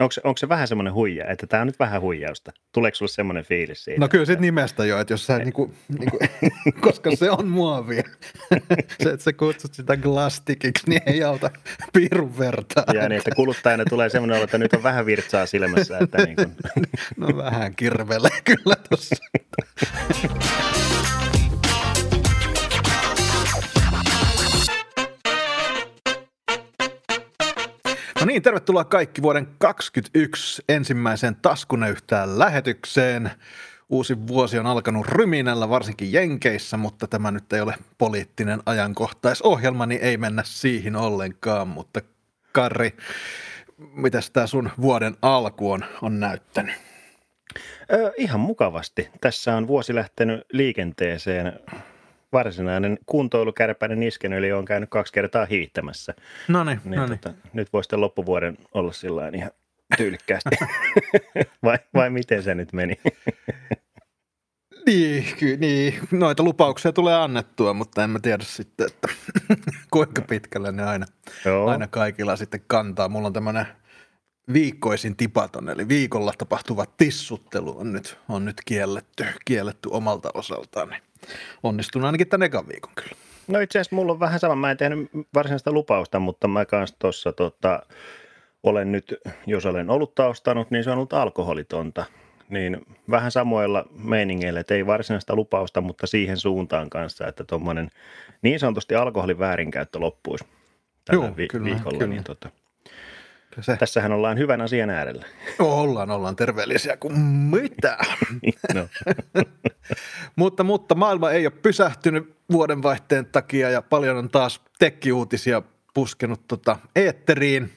Onko se, onko se vähän semmoinen huija, että tämä on nyt vähän huijausta? Tuleeko sinulle semmoinen fiilis siitä? No kyllä siitä nimestä jo, että jos sä niinku, niinku, koska se on muovia. se, että sä kutsut sitä glastikiksi, niin ei auta piirun vertaa. Ja niin, että kuluttajana tulee semmoinen olo, että nyt on vähän virtsaa silmässä. Että niin kuin. no vähän kirvelee kyllä tuossa. Niin, tervetuloa kaikki vuoden 2021 ensimmäiseen Taskunöyhtään lähetykseen. Uusi vuosi on alkanut ryminällä, varsinkin Jenkeissä, mutta tämä nyt ei ole poliittinen ajankohtaisohjelma, niin ei mennä siihen ollenkaan. Mutta Karri, mitäs tämä sun vuoden alku on, on näyttänyt? Ö, ihan mukavasti. Tässä on vuosi lähtenyt liikenteeseen varsinainen kuntoilukärpäinen iskenöli on käynyt kaksi kertaa hiihtämässä. No niin, tota, nyt voi sitten loppuvuoden olla sillä ihan tyylikkäästi. vai, vai miten se nyt meni? niin, ky- niin, noita lupauksia tulee annettua, mutta en mä tiedä sitten, että kuinka pitkälle ne aina, aina kaikilla sitten kantaa. Mulla on tämmöinen viikkoisin tipaton, eli viikolla tapahtuva tissuttelu on nyt, on nyt kielletty, kielletty omalta osaltaan. Niin onnistun ainakin tämän ekan viikon kyllä. No itse asiassa mulla on vähän sama. Mä en tehnyt varsinaista lupausta, mutta mä kanssa tuossa tota, olen nyt, jos olen ollut taustanut, niin se on ollut alkoholitonta. Niin vähän samoilla meiningeillä, että ei varsinaista lupausta, mutta siihen suuntaan kanssa, että tuommoinen niin sanotusti alkoholin väärinkäyttö loppuisi tällä Joo, vi- kyllä, viikolla. Kyllä. Niin tota, se. Tässähän ollaan hyvän asian äärellä. Ollaan, ollaan terveellisiä kuin mitä. no. mutta, mutta maailma ei ole pysähtynyt vuodenvaihteen takia ja paljon on taas tekkiuutisia puskenut tota eetteriin.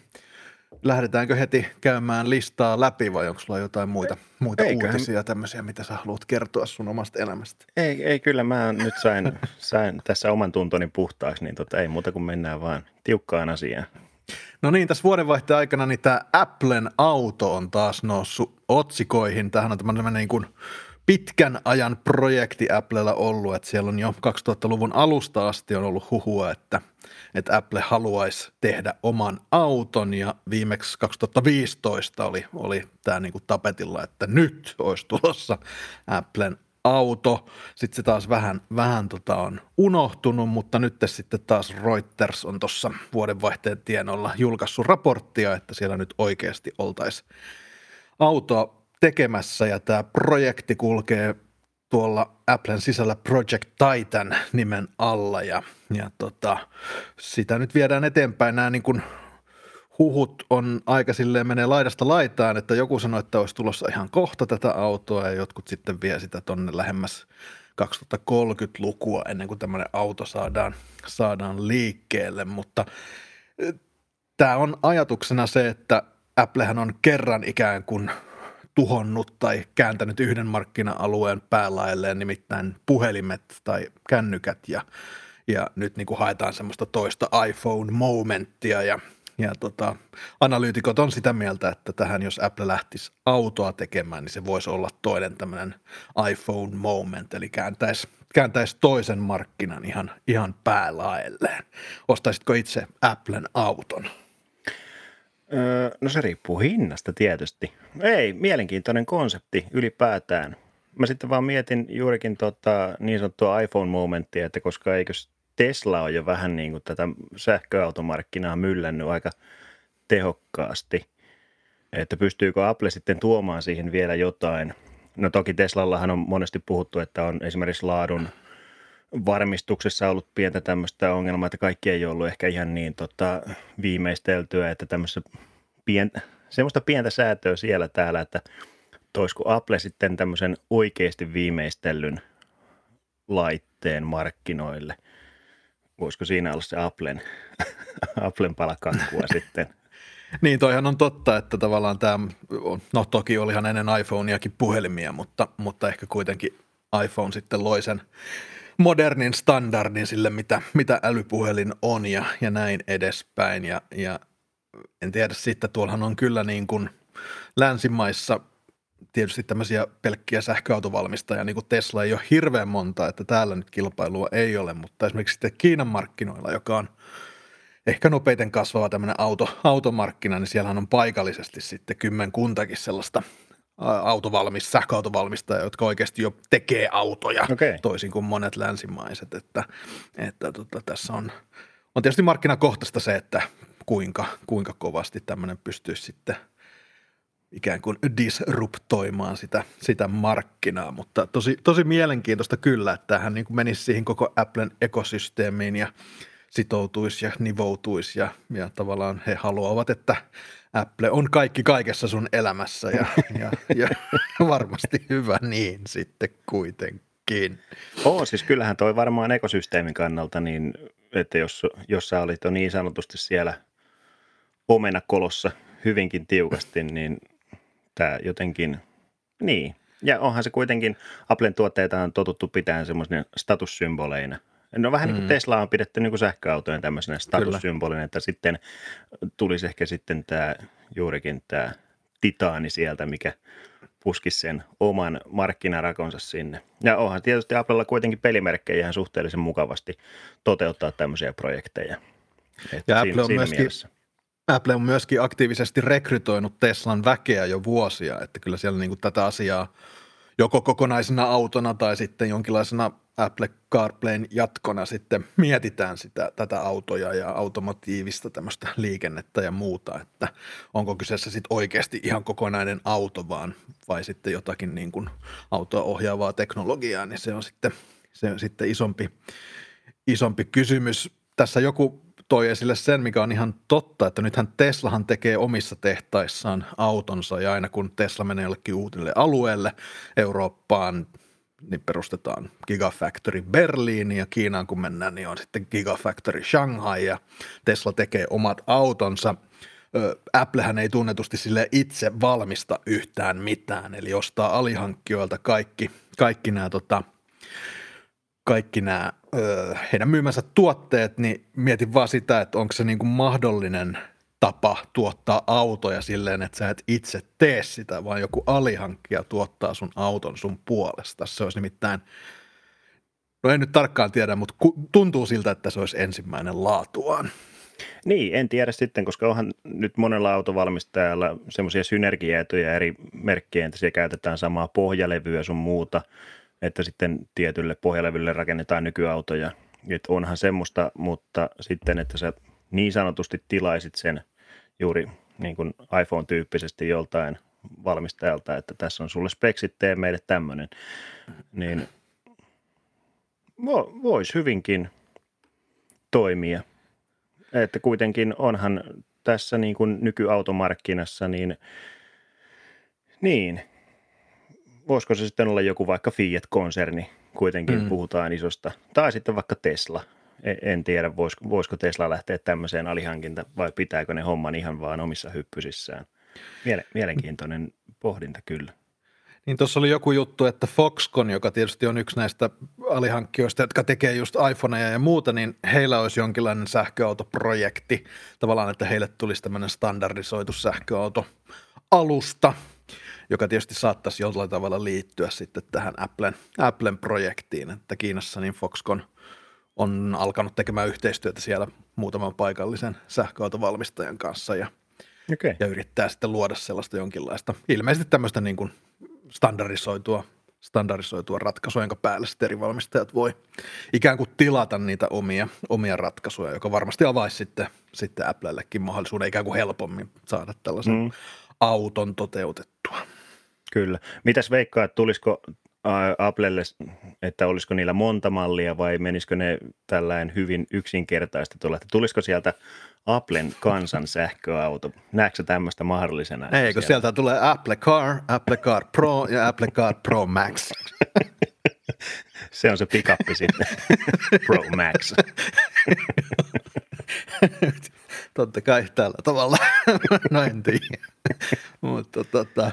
Lähdetäänkö heti käymään listaa läpi vai onko sulla jotain muita, muita uutisia tämmöisiä, mitä sä haluat kertoa sun omasta elämästä? Ei, ei kyllä mä nyt sain, sain tässä oman tuntoni puhtaaksi, niin tota, ei muuta kuin mennään vaan tiukkaan asiaan. No niin, tässä vuodenvaihteen aikana niin tämä Applen auto on taas noussut otsikoihin. Tähän on tämmöinen niin kuin pitkän ajan projekti Applella ollut, että siellä on jo 2000-luvun alusta asti on ollut huhua, että, että Apple haluaisi tehdä oman auton ja viimeksi 2015 oli, oli tämä niin kuin tapetilla, että nyt olisi tulossa Applen auto. Sitten se taas vähän, vähän tota on unohtunut, mutta nyt sitten taas Reuters on tuossa vuodenvaihteen tienoilla julkaissut raporttia, että siellä nyt oikeasti oltaisiin autoa tekemässä ja tämä projekti kulkee tuolla Applen sisällä Project Titan nimen alla ja, ja tota, sitä nyt viedään eteenpäin. Nämä niin kuin huhut on aika silleen menee laidasta laitaan, että joku sanoi, että olisi tulossa ihan kohta tätä autoa ja jotkut sitten vie sitä tonne lähemmäs 2030-lukua ennen kuin tämmöinen auto saadaan, saadaan liikkeelle, mutta tämä on ajatuksena se, että Applehän on kerran ikään kuin tuhonnut tai kääntänyt yhden markkina-alueen päälailleen, nimittäin puhelimet tai kännykät ja, ja nyt niin kuin haetaan semmoista toista iPhone-momenttia ja ja tota, analyytikot on sitä mieltä, että tähän jos Apple lähtisi autoa tekemään, niin se voisi olla toinen tämmöinen iPhone moment, eli kääntäisi, kääntäisi toisen markkinan ihan, ihan päälaelleen. Ostaisitko itse Applen auton? Öö, no se riippuu hinnasta tietysti. Ei, mielenkiintoinen konsepti ylipäätään. Mä sitten vaan mietin juurikin tota niin sanottua iPhone-momenttia, että koska eikös Tesla on jo vähän niin kuin tätä sähköautomarkkinaa myllännyt aika tehokkaasti. Että pystyykö Apple sitten tuomaan siihen vielä jotain. No toki Teslallahan on monesti puhuttu, että on esimerkiksi laadun varmistuksessa ollut pientä tämmöistä ongelmaa, että kaikki ei ollut ehkä ihan niin tota, viimeisteltyä, että tämmöistä pientä, semmoista pientä säätöä siellä täällä, että toisiko Apple sitten tämmöisen oikeasti viimeistellyn laitteen markkinoille – voisiko siinä olla se Applen, Applen palakakkua sitten? Niin, toihan on totta, että tavallaan tämä, no toki olihan ennen iPhoneakin puhelimia, mutta, mutta ehkä kuitenkin iPhone sitten loi sen modernin standardin sille, mitä, mitä älypuhelin on ja, ja näin edespäin. Ja, ja en tiedä sitten, tuollahan on kyllä niin kuin länsimaissa – tietysti tämmöisiä pelkkiä sähköautovalmistajia, niin kuin Tesla ei ole hirveän monta, että täällä nyt kilpailua ei ole, mutta esimerkiksi sitten Kiinan markkinoilla, joka on ehkä nopeiten kasvava tämmöinen auto, automarkkina, niin siellähän on paikallisesti sitten kymmenkuntakin sellaista autovalmis, sähköautovalmistajia, jotka oikeasti jo tekee autoja, okay. toisin kuin monet länsimaiset, että, että tota, tässä on, on tietysti markkinakohtaista se, että kuinka, kuinka kovasti tämmöinen pystyisi sitten ikään kuin disruptoimaan sitä, sitä markkinaa, mutta tosi, tosi mielenkiintoista kyllä, että hän niin menisi siihen koko Applen ekosysteemiin ja sitoutuisi ja nivoutuisi ja, ja tavallaan he haluavat, että Apple on kaikki kaikessa sun elämässä ja, ja, ja varmasti hyvä niin sitten kuitenkin. Oo, siis kyllähän toi varmaan ekosysteemin kannalta niin, että jos, jos sä olit jo niin sanotusti siellä omenakolossa hyvinkin tiukasti, niin tämä jotenkin, niin. Ja onhan se kuitenkin, Applen tuotteita on totuttu pitämään semmoisena statussymboleina – No vähän niin kuin mm. Tesla on pidetty niin kuin sähköautojen tämmöisenä statussymbolinen, että sitten tulisi ehkä sitten tämä juurikin tämä titaani sieltä, mikä puskisi sen oman markkinarakonsa sinne. Ja onhan tietysti Applella kuitenkin pelimerkkejä ihan suhteellisen mukavasti toteuttaa tämmöisiä projekteja. Että ja Apple on, myöskin, Apple on myöskin aktiivisesti rekrytoinut Teslan väkeä jo vuosia, että kyllä siellä niin kuin tätä asiaa joko kokonaisena autona tai sitten jonkinlaisena Apple CarPlayn jatkona sitten mietitään sitä, tätä autoja ja automatiivista tämmöistä liikennettä ja muuta, että onko kyseessä sitten oikeasti ihan kokonainen auto vaan vai sitten jotakin niin kuin autoa ohjaavaa teknologiaa, niin se on sitten, se on sitten isompi, isompi kysymys. Tässä joku toi esille sen, mikä on ihan totta, että nythän Teslahan tekee omissa tehtaissaan autonsa ja aina kun Tesla menee jollekin uudelle alueelle Eurooppaan, niin perustetaan Gigafactory Berliin ja Kiinaan kun mennään, niin on sitten Gigafactory Shanghai ja Tesla tekee omat autonsa. Applehän ei tunnetusti sille itse valmista yhtään mitään, eli ostaa alihankkijoilta kaikki, kaikki nämä tota, kaikki nämä ö, heidän myymänsä tuotteet, niin mietin vaan sitä, että onko se niin kuin mahdollinen tapa tuottaa autoja silleen, että sä et itse tee sitä, vaan joku alihankkija tuottaa sun auton sun puolesta. Se olisi nimittäin, no en nyt tarkkaan tiedä, mutta tuntuu siltä, että se olisi ensimmäinen laatuaan. Niin, en tiedä sitten, koska onhan nyt monella autovalmistajalla semmoisia synergiaetuja eri merkkien, että siellä käytetään samaa pohjalevyä sun muuta – että sitten tietylle pohjalevylle rakennetaan nykyautoja. Että onhan semmoista, mutta sitten, että sä niin sanotusti tilaisit sen juuri niin kuin iPhone-tyyppisesti joltain valmistajalta, että tässä on sulle speksit, tee meille tämmöinen, niin voisi hyvinkin toimia. Että kuitenkin onhan tässä niin kuin nykyautomarkkinassa, niin, niin voisiko se sitten olla joku vaikka Fiat-konserni, kuitenkin mm. puhutaan isosta, tai sitten vaikka Tesla. En, en tiedä, voisiko, voisiko Tesla lähteä tämmöiseen alihankinta vai pitääkö ne homman ihan vaan omissa hyppysissään. Miele, mielenkiintoinen pohdinta kyllä. Niin tuossa oli joku juttu, että Foxconn, joka tietysti on yksi näistä alihankkijoista, jotka tekee just iPhoneja ja muuta, niin heillä olisi jonkinlainen sähköautoprojekti. Tavallaan, että heille tulisi tämmöinen standardisoitu sähköauto alusta, joka tietysti saattaisi jollain tavalla liittyä sitten tähän Applen, Applen projektiin, että Kiinassa niin Foxconn on alkanut tekemään yhteistyötä siellä muutaman paikallisen sähköautovalmistajan kanssa ja, okay. ja yrittää sitten luoda sellaista jonkinlaista, ilmeisesti tämmöistä niin kuin standardisoitua, standardisoitua ratkaisua, jonka päälle sitten eri valmistajat voi ikään kuin tilata niitä omia, omia ratkaisuja, joka varmasti avaisi sitten, sitten Applellekin mahdollisuuden ikään kuin helpommin saada tällaisen mm. auton toteutettua. Kyllä. Mitäs veikkaa, että tulisiko Applelle, että olisiko niillä monta mallia vai menisikö ne tällainen hyvin yksinkertaistetulla, että tulisiko sieltä Applen kansan sähköauto? Näetkö tämmöistä mahdollisena? Ei, kun sieltä, sieltä tulee Apple Car, Apple Car Pro ja Apple Car Pro Max. Se on se pikappi sitten, Pro Max. Totta kai tällä tavalla, no en tiedä. Mutta tota,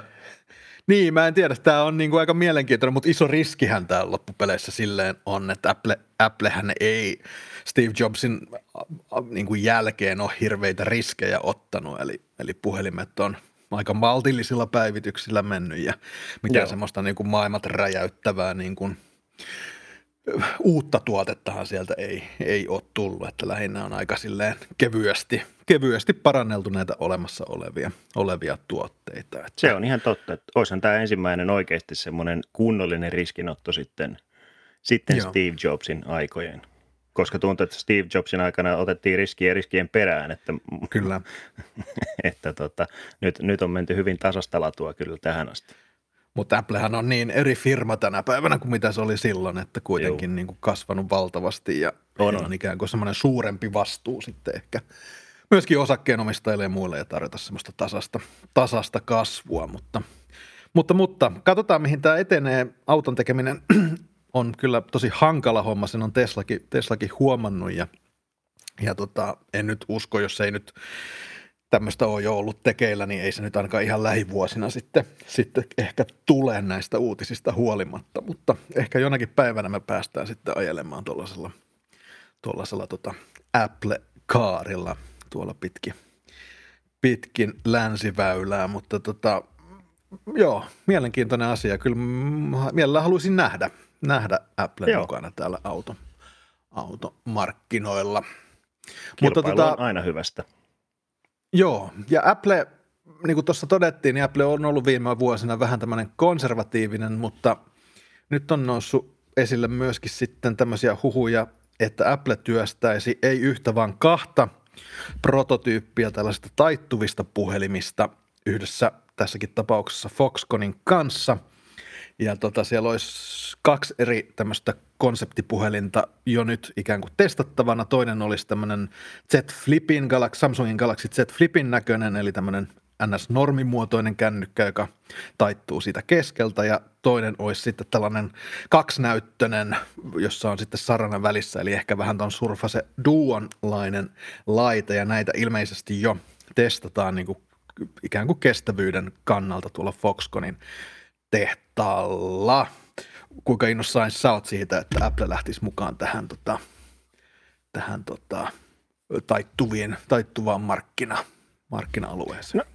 niin, mä en tiedä. Tämä on niin kuin aika mielenkiintoinen, mutta iso riskihän tämä loppupeleissä silleen on, että Apple, Applehän ei Steve Jobsin niin kuin jälkeen ole hirveitä riskejä ottanut, eli, eli puhelimet on aika maltillisilla päivityksillä mennyt ja mitään Joo. semmoista niin kuin maailmat räjäyttävää niin kuin, uutta tuotettahan sieltä ei, ei ole tullut, että lähinnä on aika silleen kevyesti, kevyesti paranneltu näitä olemassa olevia, olevia tuotteita. Että. Se on ihan totta, että olisihan tämä ensimmäinen oikeasti semmoinen kunnollinen riskinotto sitten, sitten Joo. Steve Jobsin aikojen koska tuntuu, että Steve Jobsin aikana otettiin riskiä riskien perään, että, kyllä. että tota, nyt, nyt on menty hyvin tasasta latua kyllä tähän asti. Mutta Applehan on niin eri firma tänä päivänä kuin mitä se oli silloin, että kuitenkin niin kuin kasvanut valtavasti ja on, on. ikään kuin semmoinen suurempi vastuu sitten ehkä myöskin osakkeenomistajille ja muille ja tarjota semmoista tasasta, tasasta kasvua, mutta, mutta, mutta katsotaan mihin tämä etenee. Auton tekeminen on kyllä tosi hankala homma, sen on Teslakin, Teslakin huomannut ja, ja tota, en nyt usko, jos ei nyt tämmöistä on jo ollut tekeillä, niin ei se nyt ainakaan ihan lähivuosina sitten, sitten ehkä tule näistä uutisista huolimatta, mutta ehkä jonakin päivänä me päästään sitten ajelemaan tuollaisella, tuollaisella tota Apple-kaarilla tuolla pitkin, pitkin länsiväylää, mutta tota, joo, mielenkiintoinen asia. Kyllä mielellään haluaisin nähdä, nähdä Apple mukana täällä auto, automarkkinoilla. Mutta tota, on aina hyvästä. Joo, ja Apple, niin kuin tuossa todettiin, niin Apple on ollut viime vuosina vähän tämmöinen konservatiivinen, mutta nyt on noussut esille myöskin sitten tämmöisiä huhuja, että Apple työstäisi ei yhtä vaan kahta prototyyppiä tällaisista taittuvista puhelimista yhdessä tässäkin tapauksessa Foxconnin kanssa – ja tota, siellä olisi kaksi eri tämmöistä konseptipuhelinta jo nyt ikään kuin testattavana. Toinen olisi tämmöinen Z Flipin, Samsungin Galaxy Z Flipin näköinen, eli tämmöinen NS-normimuotoinen kännykkä, joka taittuu siitä keskeltä, ja toinen olisi sitten tällainen kaksnäyttöinen, jossa on sitten sarana välissä, eli ehkä vähän tuon Surface Duon-lainen laite, ja näitä ilmeisesti jo testataan niin kuin ikään kuin kestävyyden kannalta tuolla Foxconnin tehtaalla. Kuinka innossain sä oot siitä, että Apple lähtisi mukaan tähän, tota, tähän tota, taittuviin, taittuvaan markkina, markkina-alueeseen? No,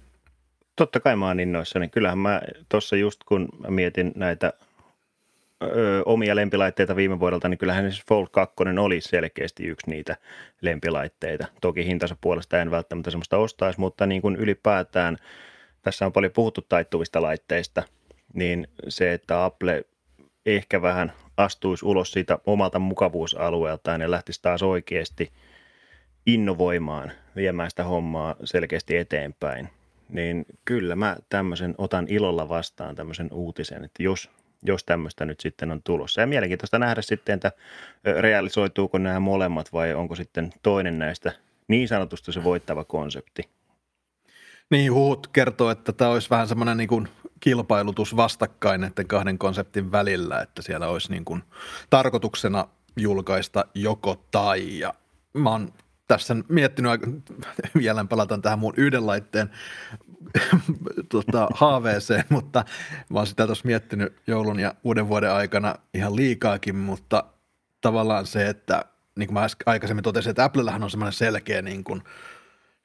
totta kai mä oon innoissani. Kyllähän mä tuossa just kun mä mietin näitä ö, omia lempilaitteita viime vuodelta, niin kyllähän siis Fold 2 oli selkeästi yksi niitä lempilaitteita. Toki hintansa puolesta en välttämättä semmoista ostaisi, mutta niin kuin ylipäätään tässä on paljon puhuttu taittuvista laitteista – niin se, että Apple ehkä vähän astuisi ulos siitä omalta mukavuusalueeltaan ja lähtisi taas oikeasti innovoimaan, viemään sitä hommaa selkeästi eteenpäin, niin kyllä mä tämmöisen otan ilolla vastaan tämmöisen uutisen, että jos, jos tämmöistä nyt sitten on tulossa. Ja mielenkiintoista nähdä sitten, että realisoituuko nämä molemmat vai onko sitten toinen näistä niin sanotusti se voittava konsepti. Niin, huut kertoo, että tämä olisi vähän semmoinen niin kilpailutus vastakkain näiden kahden konseptin välillä, että siellä olisi niin kuin tarkoituksena julkaista joko tai. Ja mä oon tässä miettinyt, vielä palataan tähän mun yhden laitteen tota, haaveeseen, mutta mä oon sitä tuossa miettinyt joulun ja uuden vuoden aikana ihan liikaakin, mutta tavallaan se, että niin kuin mä aikaisemmin totesin, että Applellähän on semmoinen selkeä niin kuin,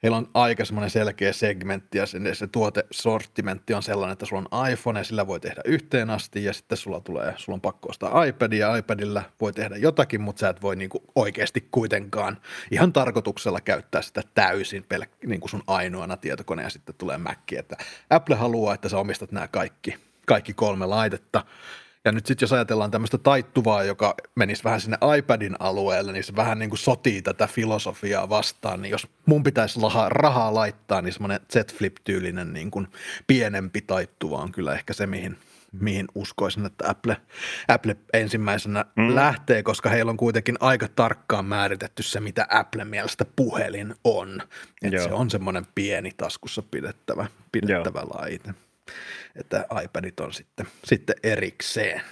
heillä on aika semmoinen selkeä segmentti ja se, se tuotesortimentti on sellainen, että sulla on iPhone ja sillä voi tehdä yhteen asti ja sitten sulla tulee, sulla on pakko ostaa iPad ja iPadilla voi tehdä jotakin, mutta sä et voi niinku oikeasti kuitenkaan ihan tarkoituksella käyttää sitä täysin pel- niinku sun ainoana tietokone ja sitten tulee Mac, että Apple haluaa, että sä omistat nämä kaikki, kaikki kolme laitetta ja nyt sitten jos ajatellaan tämmöistä taittuvaa, joka menisi vähän sinne iPadin alueelle, niin se vähän niin kuin sotii tätä filosofiaa vastaan. Niin jos mun pitäisi lahaa, rahaa laittaa, niin semmoinen Z-Flip-tyylinen niin kuin pienempi taittuva on kyllä ehkä se, mihin, mihin uskoisin, että Apple, Apple ensimmäisenä mm. lähtee, koska heillä on kuitenkin aika tarkkaan määritetty se, mitä Apple mielestä puhelin on. Että se on semmoinen pieni taskussa pidettävä, pidettävä Joo. laite että iPadit on sitten, sitten erikseen.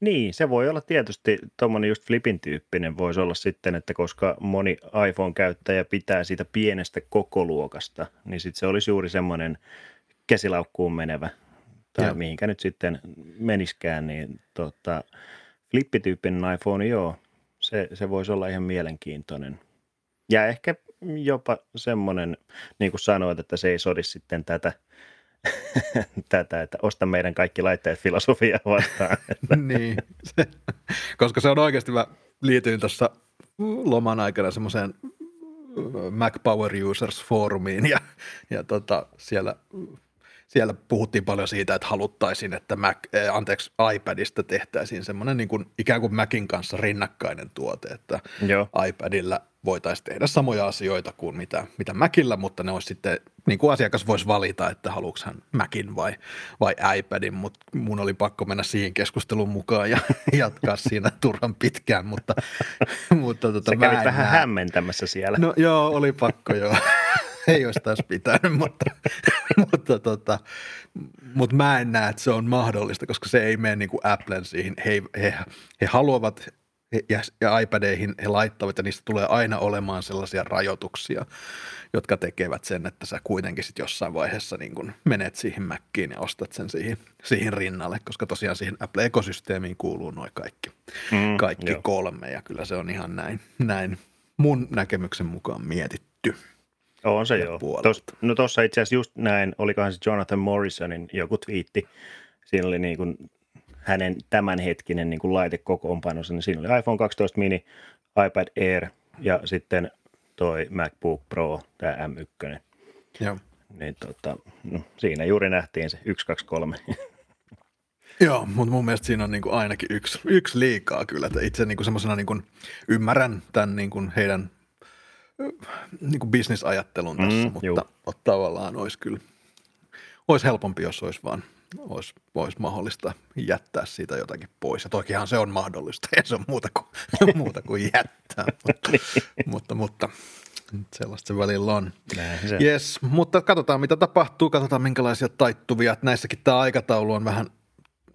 Niin, se voi olla tietysti tuommoinen just Flipin tyyppinen voisi olla sitten, että koska moni iPhone-käyttäjä pitää siitä pienestä kokoluokasta, niin sitten se olisi juuri semmoinen käsilaukkuun menevä tai joo. mihinkä nyt sitten meniskään, niin tota, flippityyppinen iPhone, joo, se, se voisi olla ihan mielenkiintoinen. Ja ehkä jopa semmoinen, niin kuin sanoit, että se ei sodi sitten tätä – tätä, että osta meidän kaikki laitteet filosofiaa vastaan. niin, se, koska se on oikeasti, mä liityin tuossa loman aikana semmoiseen Mac Power Users foorumiin ja, ja tota, siellä, siellä puhuttiin paljon siitä, että haluttaisiin, että Mac, äh, anteeksi, iPadista tehtäisiin semmoinen niin kuin, ikään kuin Macin kanssa rinnakkainen tuote, että Joo. iPadilla voitaisiin tehdä samoja asioita kuin mitä, mitä Macillä, mutta ne olisi sitten, niin kuin asiakas voisi valita, että haluatko hän Macin vai, vai iPadin, mutta mun oli pakko mennä siihen keskusteluun mukaan ja jatkaa siinä turhan pitkään, mutta, mutta tota, Sä kävit vähän näe. hämmentämässä siellä. No joo, oli pakko joo. Ei olisi taas pitänyt, mutta, mutta, tota, mutta mä en näe, että se on mahdollista, koska se ei mene niin kuin Applen siihen. He, he, he haluavat ja, ja iPadeihin he laittavat, ja niistä tulee aina olemaan sellaisia rajoituksia, jotka tekevät sen, että sä kuitenkin sitten jossain vaiheessa niin kun menet siihen Mackiin ja ostat sen siihen, siihen rinnalle, koska tosiaan siihen Apple-ekosysteemiin kuuluu noin kaikki, mm, kaikki kolme, ja kyllä se on ihan näin, näin mun näkemyksen mukaan mietitty. On se joo. Tos, no tuossa itse asiassa just näin, olikohan se Jonathan Morrisonin joku twiitti, siinä oli niin kuin hänen tämänhetkinen niin kuin laitekokoonpanonsa, niin siinä oli iPhone 12 mini, iPad Air ja sitten toi MacBook Pro, tämä M1. Joo. Niin tota, no, siinä juuri nähtiin se 1, 2, 3. Joo, mutta mun mielestä siinä on niin kuin ainakin yksi, yksi liikaa kyllä. Että itse niin semmoisena niin ymmärrän tämän niin kuin heidän niin kuin bisnisajattelun tässä, mm, mutta, mutta tavallaan olisi kyllä olisi helpompi, jos olisi vaan olisi, olisi mahdollista jättää siitä jotakin pois. Ja tokihan se on mahdollista, ei se on muuta kuin, muuta kuin jättää, mutta, niin. mutta, mutta sellaista se välillä on. se. Yes, mutta katsotaan mitä tapahtuu, katsotaan minkälaisia taittuvia. Näissäkin tämä aikataulu on vähän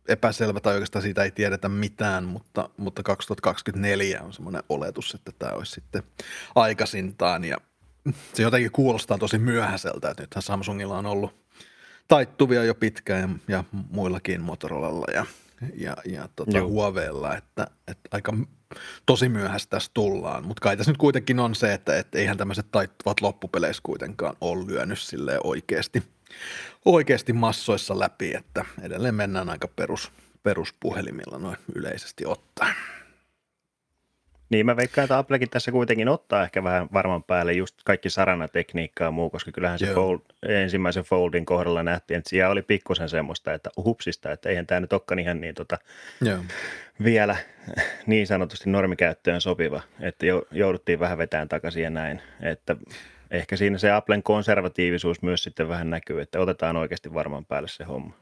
epäselvä tai oikeastaan siitä ei tiedetä mitään, mutta, mutta 2024 on semmoinen oletus, että tämä olisi sitten aikaisintaan ja se jotenkin kuulostaa tosi myöhäiseltä, että nythän Samsungilla on ollut – taittuvia jo pitkään ja, ja muillakin Motorolalla ja, ja, ja tota, Huaweella, että, että aika tosi myöhäistä tässä tullaan. Mutta kai tässä nyt kuitenkin on se, että, että eihän tämmöiset taittuvat loppupeleissä kuitenkaan ole lyönyt silleen oikeasti, oikeasti massoissa läpi, että edelleen mennään aika perus, peruspuhelimilla noin yleisesti ottaen. Niin mä veikkaan, että Applekin tässä kuitenkin ottaa ehkä vähän varman päälle just kaikki saranatekniikkaa ja muu, koska kyllähän se fold, ensimmäisen foldin kohdalla nähtiin, että siellä oli pikkusen semmoista, että hupsista, että eihän tämä nyt olekaan ihan niin tota, Joo. vielä niin sanotusti normikäyttöön sopiva, että jouduttiin vähän vetään takaisin ja näin, että ehkä siinä se Applen konservatiivisuus myös sitten vähän näkyy, että otetaan oikeasti varman päälle se homma.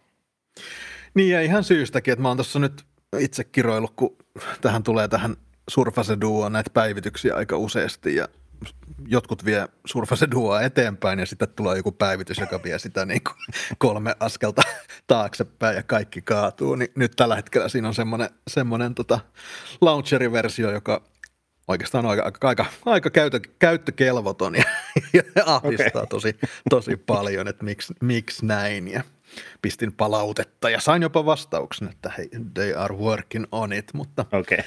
Niin ja ihan syystäkin, että mä oon tuossa nyt itse kiroillut, kun tähän tulee tähän Surface Duo näitä päivityksiä aika useasti ja jotkut vie Surface Duoa eteenpäin ja sitten tulee joku päivitys, joka vie sitä niin kuin kolme askelta taaksepäin ja kaikki kaatuu. Niin nyt tällä hetkellä siinä on semmoinen, semmoinen tota launcheriversio, joka oikeastaan on aika, aika, aika käyttö, käyttökelvoton ja, ja ahdistaa okay. tosi, tosi paljon, että miksi, miksi näin. Ja pistin palautetta ja sain jopa vastauksen, että hei, they are working on it, mutta, okay.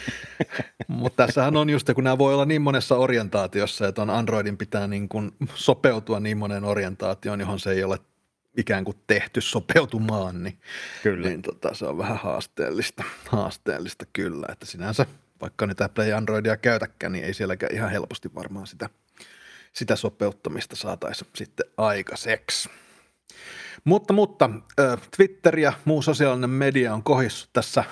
mutta tässähän on just, kun nämä voi olla niin monessa orientaatiossa, että on Androidin pitää niin kuin sopeutua niin moneen orientaatioon, johon se ei ole ikään kuin tehty sopeutumaan, niin, kyllä. niin tota, se on vähän haasteellista, haasteellista kyllä, että sinänsä vaikka nyt Apple Androidia käytäkään, niin ei sielläkään ihan helposti varmaan sitä, sitä sopeuttamista saataisiin sitten aikaiseksi. Mutta, mutta Twitter ja muu sosiaalinen media on kohissut tässä,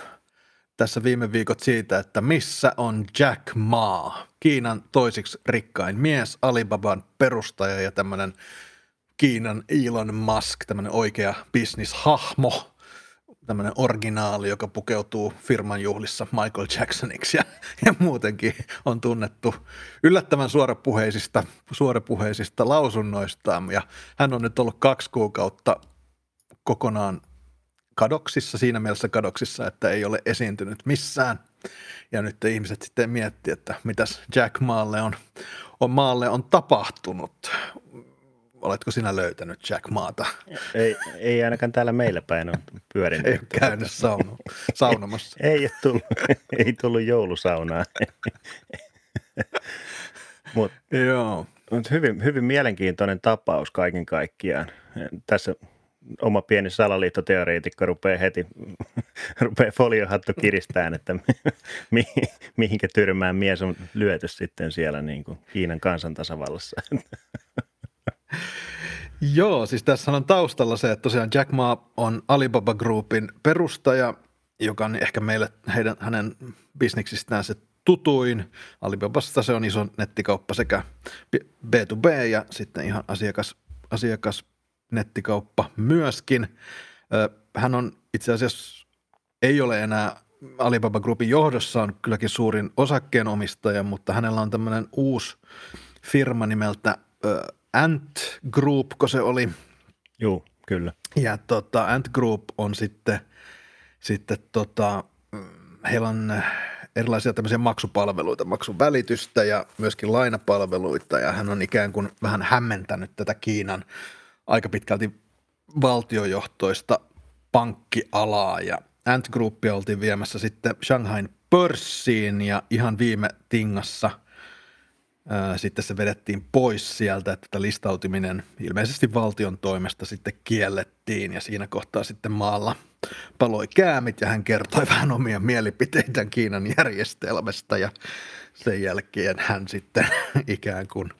tässä viime viikot siitä, että missä on Jack Ma, Kiinan toisiksi rikkain mies, Alibaban perustaja ja tämmöinen Kiinan Elon Musk, tämmöinen oikea bisnishahmo, tämmöinen originaali, joka pukeutuu firman juhlissa Michael Jacksoniksi ja, ja muutenkin on tunnettu yllättävän suorapuheisista, suorapuheisista lausunnoistaan. Ja hän on nyt ollut kaksi kuukautta kokonaan kadoksissa, siinä mielessä kadoksissa, että ei ole esiintynyt missään. Ja nyt ihmiset sitten miettii, että mitäs Jack Maalle on, on, maalle on tapahtunut. Oletko sinä löytänyt Jack Maata? Ei, ei ainakaan täällä meillä päin ole pyörinyt. Ei käynyt sauna, saunomassa. ei, ei, tullut, ei tullut joulusaunaa. Mut, Joo. Mut hyvin, hyvin mielenkiintoinen tapaus kaiken kaikkiaan. Tässä oma pieni salaliittoteoreetikko rupeaa heti, rupeaa foliohattu kiristään, että mi, mihinkä tyrmään mies on lyöty sitten siellä niin kuin Kiinan kansantasavallassa. Joo, siis tässä on taustalla se, että tosiaan Jack Ma on Alibaba Groupin perustaja, joka on ehkä meille heidän, hänen bisneksistään se tutuin. Alibabasta se on iso nettikauppa sekä B2B ja sitten ihan asiakas, asiakas nettikauppa myöskin. Hän on itse asiassa, ei ole enää Alibaba Groupin johdossa, on kylläkin suurin osakkeenomistaja, mutta hänellä on tämmöinen uusi firma nimeltä Ant Group, kun se oli. Joo, kyllä. Ja tota, Ant Group on sitten, sitten tota, heillä on erilaisia tämmöisiä maksupalveluita, maksun välitystä ja myöskin lainapalveluita ja hän on ikään kuin vähän hämmentänyt tätä Kiinan aika pitkälti valtiojohtoista pankkialaa ja Ant Groupia oltiin viemässä sitten Shanghain pörssiin ja ihan viime tingassa – sitten se vedettiin pois sieltä, että tämä listautuminen ilmeisesti valtion toimesta sitten kiellettiin ja siinä kohtaa sitten maalla paloi käämit ja hän kertoi vähän omia mielipiteitään Kiinan järjestelmästä ja sen jälkeen hän sitten ikään kuin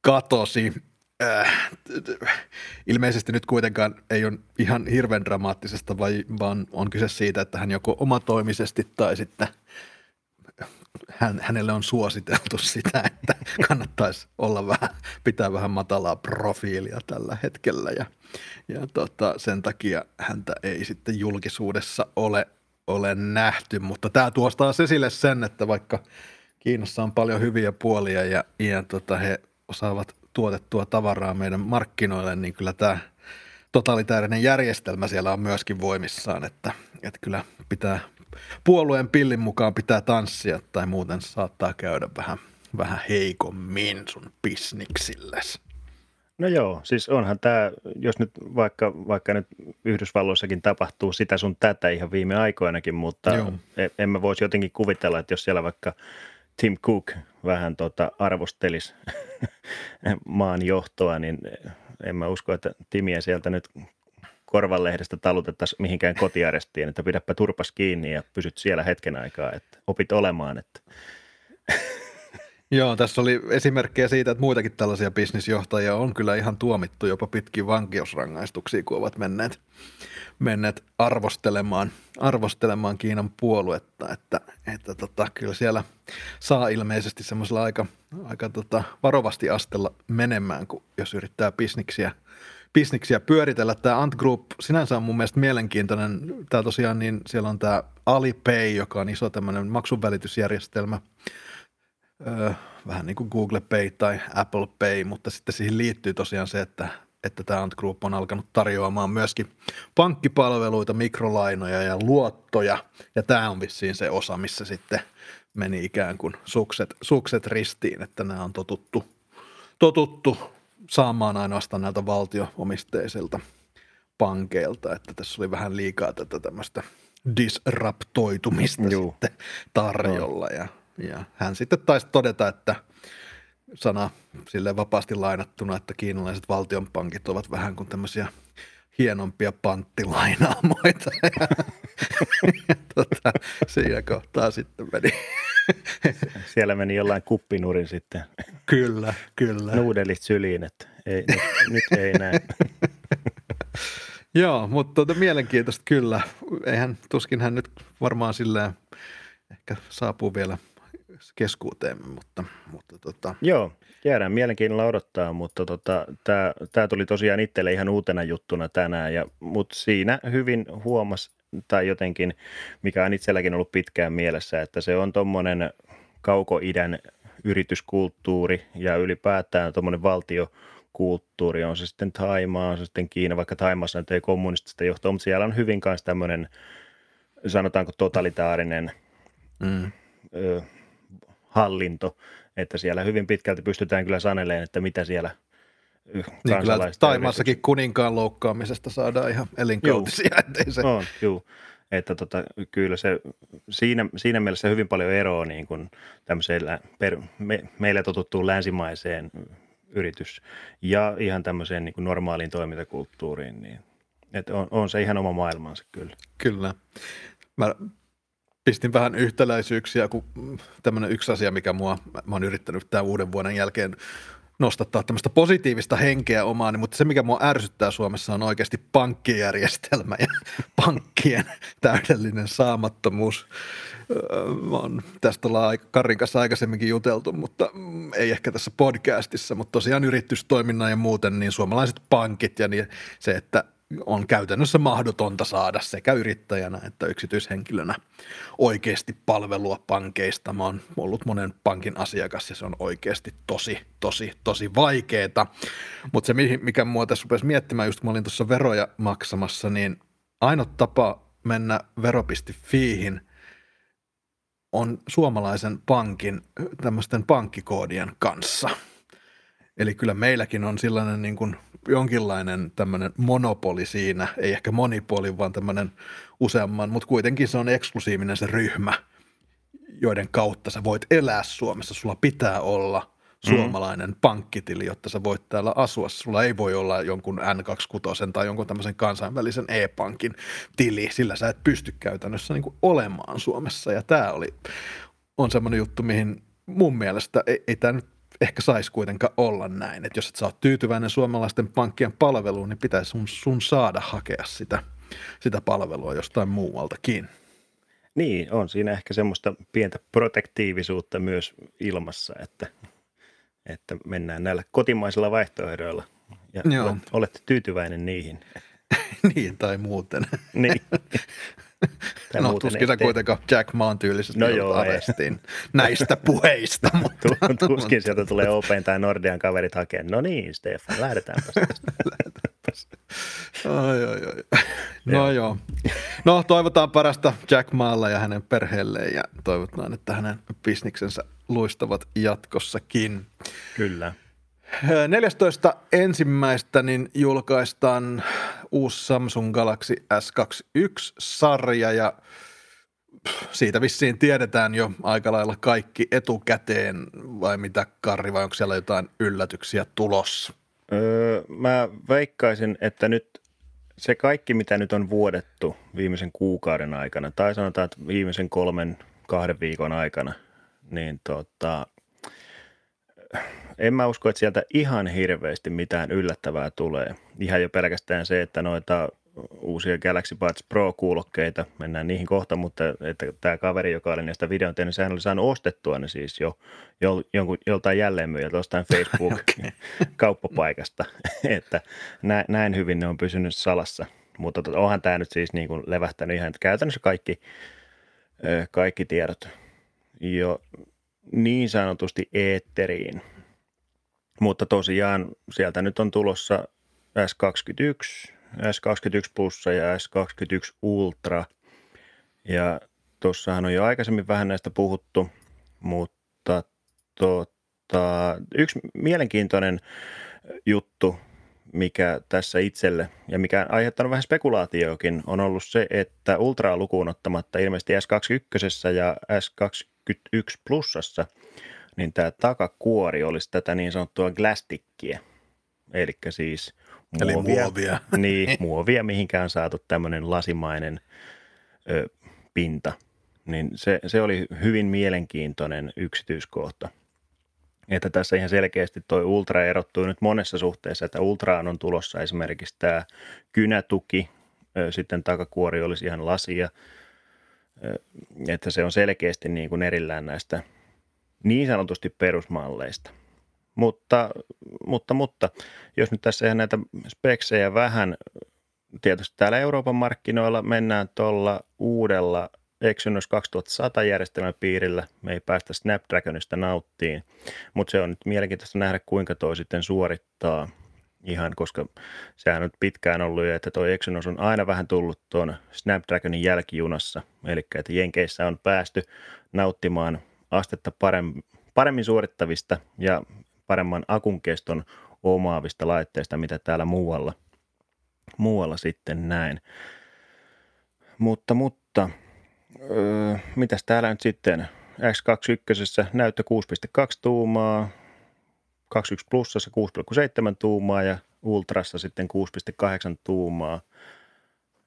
katosi. Ilmeisesti nyt kuitenkaan ei ole ihan hirveän dramaattisesta, vaan on kyse siitä, että hän joko omatoimisesti tai sitten – hän, hänelle on suositeltu sitä, että kannattaisi olla vähän, pitää vähän matalaa profiilia tällä hetkellä. Ja, ja tota, sen takia häntä ei sitten julkisuudessa ole, ole nähty, mutta tämä tuostaa esille sen, että vaikka Kiinassa on paljon hyviä puolia ja, ja tota, he osaavat tuotettua tavaraa meidän markkinoille, niin kyllä tämä totalitaarinen järjestelmä siellä on myöskin voimissaan, että, että kyllä pitää puolueen pillin mukaan pitää tanssia tai muuten saattaa käydä vähän, vähän heikommin sun bisniksilles. No joo, siis onhan tämä, jos nyt vaikka, vaikka nyt Yhdysvalloissakin tapahtuu sitä sun tätä ihan viime aikoinakin, mutta joo. E, en mä voisi jotenkin kuvitella, että jos siellä vaikka Tim Cook vähän tota arvostelisi maan johtoa, niin en mä usko, että Timiä sieltä nyt korvanlehdestä talutettaisiin mihinkään kotiarestiin, että pidäpä turpas kiinni ja pysyt siellä hetken aikaa, että opit olemaan. Että. Joo, tässä oli esimerkkejä siitä, että muitakin tällaisia bisnisjohtajia on kyllä ihan tuomittu jopa pitkiin vankeusrangaistuksiin, kun ovat menneet, menneet arvostelemaan, arvostelemaan Kiinan puoluetta, että, että tota, kyllä siellä saa ilmeisesti semmoisella aika, aika tota, varovasti astella menemään, kun jos yrittää bisniksiä – bisniksiä pyöritellä. Tämä Ant Group sinänsä on mun mielestä mielenkiintoinen. Tämä tosiaan, niin siellä on tämä Alipay, joka on iso tämmöinen maksunvälitysjärjestelmä. Öö, vähän niin kuin Google Pay tai Apple Pay, mutta sitten siihen liittyy tosiaan se, että, että tämä Ant Group on alkanut tarjoamaan myöskin pankkipalveluita, mikrolainoja ja luottoja. Ja tämä on vissiin se osa, missä sitten meni ikään kuin sukset, sukset ristiin, että nämä on totuttu, totuttu saamaan ainoastaan näiltä valtioomisteisilta pankeilta, että tässä oli vähän liikaa tätä tämmöistä disraptoitumista Juu. sitten tarjolla ja, ja hän sitten taisi todeta, että sana sille vapaasti lainattuna, että kiinalaiset valtionpankit ovat vähän kuin tämmöisiä hienompia panttilainaamoita. Ja, ja tota, siinä kohtaa sitten meni. Siellä meni jollain kuppinurin sitten. Kyllä, kyllä. Nuudelit syliin, että ei, nyt, nyt ei näe. Joo, mutta tuota, mielenkiintoista kyllä. Eihän, tuskin hän nyt varmaan silleen ehkä saapuu vielä keskuuteemme, mutta, mutta tota. Joo, jäädään mielenkiinnolla odottaa, mutta tota, tämä tuli tosiaan itselle ihan uutena juttuna tänään, ja, mutta siinä hyvin huomas tai jotenkin, mikä on itselläkin ollut pitkään mielessä, että se on tuommoinen kaukoidän yrityskulttuuri ja ylipäätään tuommoinen valtiokulttuuri, on se sitten Taimaa, on se sitten Kiina, vaikka Taimassa nyt ei kommunistista johtoa, mutta siellä on hyvin kanssa tämmöinen, sanotaanko totalitaarinen mm. ö, hallinto, että siellä hyvin pitkälti pystytään kyllä saneleen, että mitä siellä niin kyllä Taimaassakin kuninkaan loukkaamisesta saadaan ihan elinkautisia. Juu, se... On, juu. Että tota, kyllä se siinä, siinä mielessä hyvin paljon eroa niin kuin tämmöisellä per, me, meille totuttuun länsimaiseen yritys ja ihan tämmöiseen niin kuin normaaliin toimintakulttuuriin, niin Et on, on se ihan oma maailmansa kyllä. Kyllä. Mä pistin vähän yhtäläisyyksiä, kun tämmöinen yksi asia, mikä mua, mä oon yrittänyt tämän uuden vuoden jälkeen nostattaa tämmöistä positiivista henkeä omaan, mutta se mikä mua ärsyttää Suomessa on oikeasti pankkijärjestelmä ja pankkien täydellinen saamattomuus. Mä oon tästä ollaan Karin kanssa aikaisemminkin juteltu, mutta mm, ei ehkä tässä podcastissa, mutta tosiaan yritystoiminnan ja muuten, niin suomalaiset pankit ja niin se, että on käytännössä mahdotonta saada sekä yrittäjänä että yksityishenkilönä oikeasti palvelua pankeista. Mä oon ollut monen pankin asiakas ja se on oikeasti tosi, tosi, tosi vaikeeta. Mutta se, mikä mua tässä rupesi miettimään, just kun mä olin tuossa veroja maksamassa, niin ainoa tapa mennä vero.fiihin on suomalaisen pankin tämmöisten pankkikoodien kanssa. Eli kyllä meilläkin on sellainen niin kuin – jonkinlainen tämmöinen monopoli siinä, ei ehkä monipoli, vaan tämmöinen useamman, mutta kuitenkin se on eksklusiivinen se ryhmä, joiden kautta sä voit elää Suomessa. Sulla pitää olla suomalainen mm. pankkitili, jotta sä voit täällä asua. Sulla ei voi olla jonkun N26 tai jonkun tämmöisen kansainvälisen e-pankin tili, sillä sä et pysty käytännössä niin olemaan Suomessa. Ja tämä oli, on semmoinen juttu, mihin mun mielestä ei, ei tämä nyt ehkä saisi kuitenkaan olla näin, että jos et saa tyytyväinen suomalaisten pankkien palveluun, niin pitäisi sun, sun saada hakea sitä, sitä palvelua jostain muualtakin. Niin, on siinä ehkä semmoista pientä protektiivisuutta myös ilmassa, että, että mennään näillä kotimaisilla vaihtoehdoilla ja Joo. olette tyytyväinen niihin. niin, tai muuten. niin. Tai no tuskin sä kuitenkaan Jack Maan tyylisesti no joo, arestiin näistä puheista. Mutta, tuskin sieltä tulee Open tai Nordean kaverit hakemaan. No niin, Stefan, lähdetäänpäs lähdetäänpäs. Oi, oi, oi. No joo. No toivotaan parasta Jack Maalla ja hänen perheelleen ja toivotaan, että hänen bisniksensä luistavat jatkossakin. Kyllä. 14. ensimmäistä niin julkaistaan uusi Samsung Galaxy S21-sarja ja siitä vissiin tiedetään jo aika lailla kaikki etukäteen vai mitä Karri vai onko siellä jotain yllätyksiä tulossa? Öö, mä veikkaisin, että nyt se kaikki mitä nyt on vuodettu viimeisen kuukauden aikana tai sanotaan, että viimeisen kolmen kahden viikon aikana, niin tota, en mä usko, että sieltä ihan hirveästi mitään yllättävää tulee. Ihan jo pelkästään se, että noita uusia Galaxy Buds Pro-kuulokkeita, mennään niihin kohta, mutta että tämä kaveri, joka oli näistä videon tehnyt, sehän oli saanut ostettua ne siis jo, jo jonkun, joltain jälleenmyyjältä jostain Facebook-kauppapaikasta, että näin, näin hyvin ne on pysynyt salassa. Mutta tota, onhan tämä nyt siis niin kuin levähtänyt ihan käytännössä kaikki, kaikki tiedot jo niin sanotusti eetteriin. Mutta tosiaan sieltä nyt on tulossa S21, S21 Plus ja S21 Ultra. Ja tuossahan on jo aikaisemmin vähän näistä puhuttu, mutta tota, yksi mielenkiintoinen juttu, mikä tässä itselle ja mikä on aiheuttanut vähän spekulaatioakin, on ollut se, että Ultraa lukuun ottamatta ilmeisesti S21 ja S21 Plusassa – niin tämä takakuori olisi tätä niin sanottua glastikkiä, eli siis muovia, Eli muovia. Niin, muovia, mihinkään on saatu tämmöinen lasimainen ö, pinta. Niin se, se oli hyvin mielenkiintoinen yksityiskohta. Että tässä ihan selkeästi tuo Ultra erottuu nyt monessa suhteessa, että Ultraan on tulossa esimerkiksi tämä kynätuki, sitten takakuori olisi ihan lasia, että se on selkeästi niin kuin erillään näistä niin sanotusti perusmalleista. Mutta, mutta, mutta jos nyt tässä ihan näitä speksejä vähän, tietysti täällä Euroopan markkinoilla mennään tuolla uudella Exynos 2100 järjestelmän piirillä. Me ei päästä Snapdragonista nauttiin, mutta se on nyt mielenkiintoista nähdä, kuinka toi sitten suorittaa ihan, koska sehän on pitkään ollut jo, että tuo Exynos on aina vähän tullut tuon Snapdragonin jälkijunassa, eli että Jenkeissä on päästy nauttimaan astetta paremmin, paremmin suorittavista ja paremman akun keston omaavista laitteista, mitä täällä muualla, muualla sitten näin. Mutta, mutta öö, mitäs täällä nyt sitten? X21 näyttö 6.2 tuumaa, 21 plussassa 6,7 tuumaa ja Ultrassa sitten 6,8 tuumaa.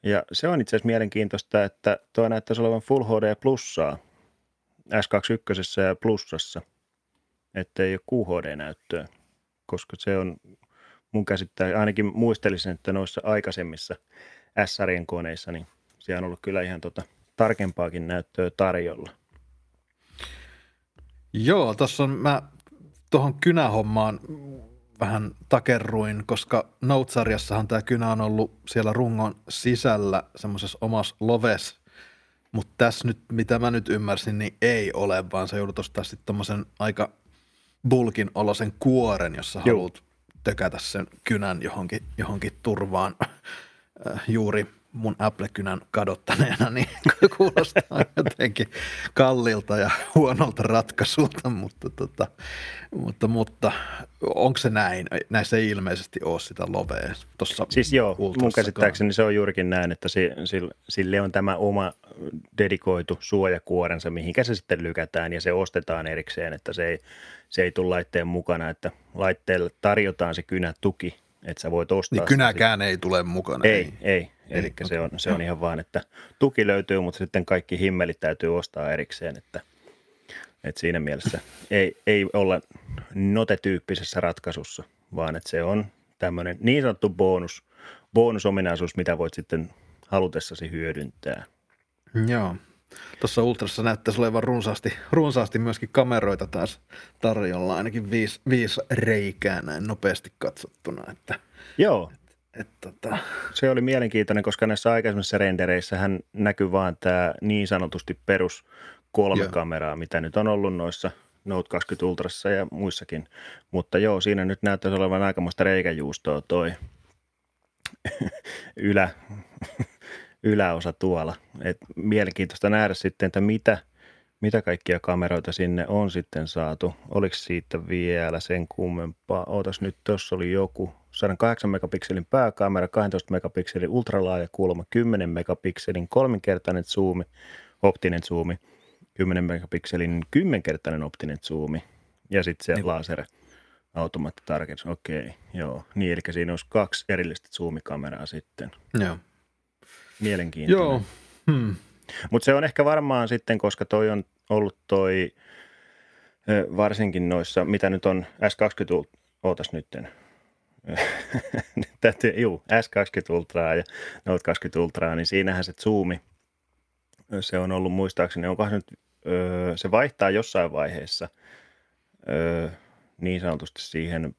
Ja se on itse asiassa mielenkiintoista, että tuo näyttäisi olevan Full HD plussaa S21 ja plussassa, ettei ole QHD-näyttöä, koska se on mun käsittää, ainakin muistelisin, että noissa aikaisemmissa S-sarjan koneissa, niin siellä on ollut kyllä ihan tota tarkempaakin näyttöä tarjolla. Joo, tuossa on mä tuohon kynähommaan vähän takerruin, koska Note-sarjassahan tämä kynä on ollut siellä rungon sisällä semmoisessa omassa loves, mutta tässä nyt, mitä mä nyt ymmärsin, niin ei ole, vaan se joudut ostaa sitten tommosen aika bulkin olosen kuoren, jossa Joo. haluat tökätä sen kynän johonkin, johonkin turvaan äh, juuri mun Apple-kynän kadottaneena, niin kuulostaa jotenkin kallilta ja huonolta ratkaisulta, mutta, tota, mutta, mutta onko se näin? Näissä ei ilmeisesti ole sitä lovea tuossa Siis joo, mun käsittääkseni se on juurikin näin, että sille on tämä oma dedikoitu suojakuorensa, mihinkä se sitten lykätään ja se ostetaan erikseen, että se ei, se ei tule laitteen mukana, että laitteelle tarjotaan se kynätuki, että sä voit ostaa. Niin kynäkään ei tule mukana. Ei, ei. ei. Eli se on, se on ihan vaan, että tuki löytyy, mutta sitten kaikki himmelit täytyy ostaa erikseen, että, että siinä mielessä ei, ei olla note-tyyppisessä ratkaisussa, vaan että se on tämmöinen niin sanottu bonus, bonusominaisuus, mitä voit sitten halutessasi hyödyntää. Joo. Tuossa Ultrassa näyttäisi olevan runsaasti, runsaasti myöskin kameroita taas tarjolla, ainakin viisi, viisi reikää näin nopeasti katsottuna. Että, Joo, et, tota... Se oli mielenkiintoinen, koska näissä aikaisemmissa rendereissä hän näkyy vaan tämä niin sanotusti perus kolme joo. kameraa, mitä nyt on ollut noissa Note 20 Ultrassa ja muissakin. Mutta joo, siinä nyt näyttäisi olevan aikamoista reikäjuustoa toi ylä, yläosa tuolla. Et mielenkiintoista nähdä sitten, että mitä, mitä kaikkia kameroita sinne on sitten saatu. Oliko siitä vielä sen kummempaa? Ootas nyt, tuossa oli joku 108 megapikselin pääkamera, 12 megapikselin ultralaaja kulma, 10 megapikselin kolminkertainen zoomi, optinen zoomi, 10 megapikselin kymmenkertainen optinen zoomi ja sitten se niin. laser automaattitarkennus. Okei, joo. Niin, eli siinä olisi kaksi erillistä zoomikameraa sitten. Joo. Mielenkiintoinen. Joo. Hmm. Mutta se on ehkä varmaan sitten, koska toi on ollut toi, varsinkin noissa, mitä nyt on S20, ootas nytten, täytyy, juu, S20 Ultraa ja Note 20 Ultraa, niin siinähän se zoomi, se on ollut muistaakseni, onko se nyt, öö, se vaihtaa jossain vaiheessa öö, niin sanotusti siihen,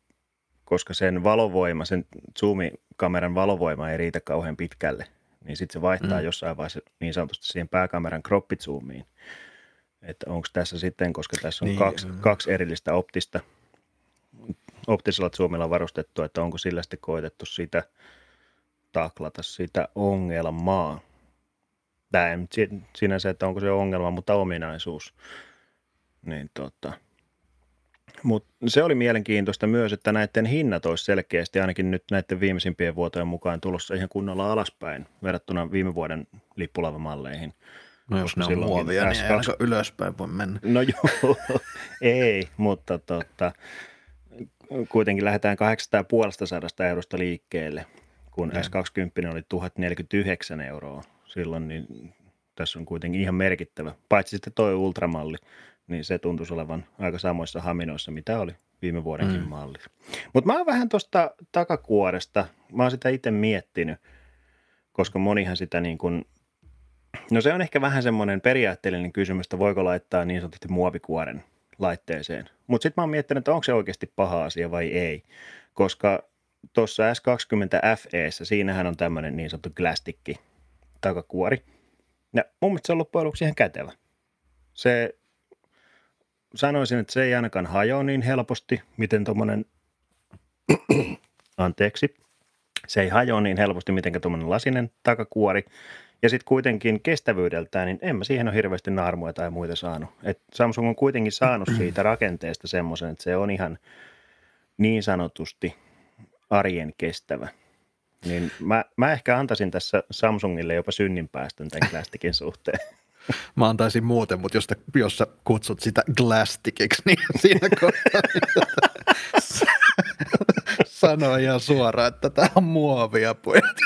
koska sen valovoima, sen zoomikameran valovoima ei riitä kauhean pitkälle, niin sitten se vaihtaa mm. jossain vaiheessa niin sanotusti siihen pääkameran kroppizoomiin. Että onko tässä sitten, koska tässä on niin, kaksi, kaksi erillistä optista optisella zoomilla varustettu, että onko sillä sitten koetettu sitä taklata sitä ongelmaa. Tämä ei sinänsä, että onko se ongelma, mutta ominaisuus. Niin tota. Mut se oli mielenkiintoista myös, että näiden hinnat olisi selkeästi ainakin nyt näiden viimeisimpien vuotojen mukaan tulossa ihan kunnolla alaspäin verrattuna viime vuoden lippulavamalleihin. No jos ne on muovia, niin ei ylöspäin voi mennä. No joo, ei, mutta tota, kuitenkin lähdetään 850 eurosta liikkeelle, kun ja. S20 oli 1049 euroa silloin, niin tässä on kuitenkin ihan merkittävä. Paitsi sitten tuo ultramalli, niin se tuntuisi olevan aika samoissa haminoissa, mitä oli viime vuodenkin mm. malli. Mutta mä oon vähän tuosta takakuoresta, mä oon sitä itse miettinyt, koska monihan sitä niin kuin, no se on ehkä vähän semmoinen periaatteellinen kysymys, että voiko laittaa niin sanotusti muovikuoren laitteeseen. Mutta sitten mä oon miettinyt, että onko se oikeasti paha asia vai ei, koska tuossa S20 FE, siinähän on tämmöinen niin sanottu glastikki takakuori. Ja mun mielestä se on loppujen lopuksi ihan kätevä. Se, sanoisin, että se ei ainakaan hajoa niin helposti, miten tuommoinen, anteeksi, se ei hajoa niin helposti, miten tuommoinen lasinen takakuori. Ja sitten kuitenkin kestävyydeltään, niin en mä siihen ole hirveästi naarmuja tai muita saanut. Et Samsung on kuitenkin saanut siitä rakenteesta semmoisen, että se on ihan niin sanotusti arjen kestävä. Niin mä, mä ehkä antaisin tässä Samsungille jopa synninpäästön tämän Glastikin suhteen. Mä antaisin muuten, mutta jos, te, jos sä kutsut sitä Glastikiksi, niin siinä kohtaa sanoo ihan suoraan, että tämä on muovia pojat.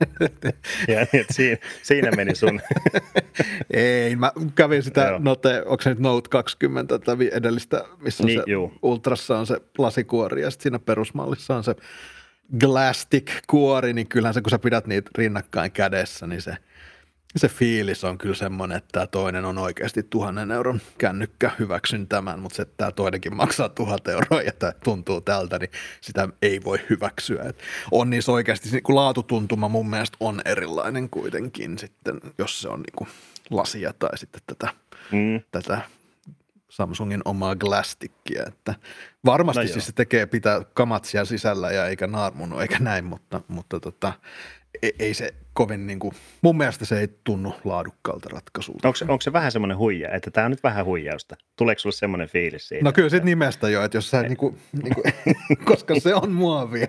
Ja niin, siinä, siinä meni sun. Ei, mä kävin sitä Joo. Note, onko se nyt Note 20 tätä vi- edellistä, missä Niin, se juu. Ultrassa on se lasikuori ja sitten siinä perusmallissa on se Glastic-kuori, niin kyllähän se, kun sä pidät niitä rinnakkain kädessä, niin se, se fiilis on kyllä semmoinen, että tämä toinen on oikeasti tuhannen euron kännykkä, hyväksyn tämän, mutta se, että tämä toinenkin maksaa tuhat euroa ja tämä tuntuu tältä, niin sitä ei voi hyväksyä. Et on niissä oikeasti, niin kuin laatutuntuma mun mielestä on erilainen kuitenkin sitten, jos se on niin kuin lasia tai sitten tätä, Mm. tätä Samsungin omaa Glastickia, että varmasti No no joo. siis se tekee pitää kamat siellä sisällä ja eikä naarmunut eikä näin, mutta, mutta tota, ei, ei se kovin niin kuin, mun mielestä se ei tunnu laadukkaalta ratkaisulta. Onko, se- onko se vähän semmoinen huija, että tämä on nyt vähän huijausta? Tuleeko sulle semmoinen fiilis siitä? No kyllä sit nimestä jo, että jos sä niinku, niinku, koska se on muovia.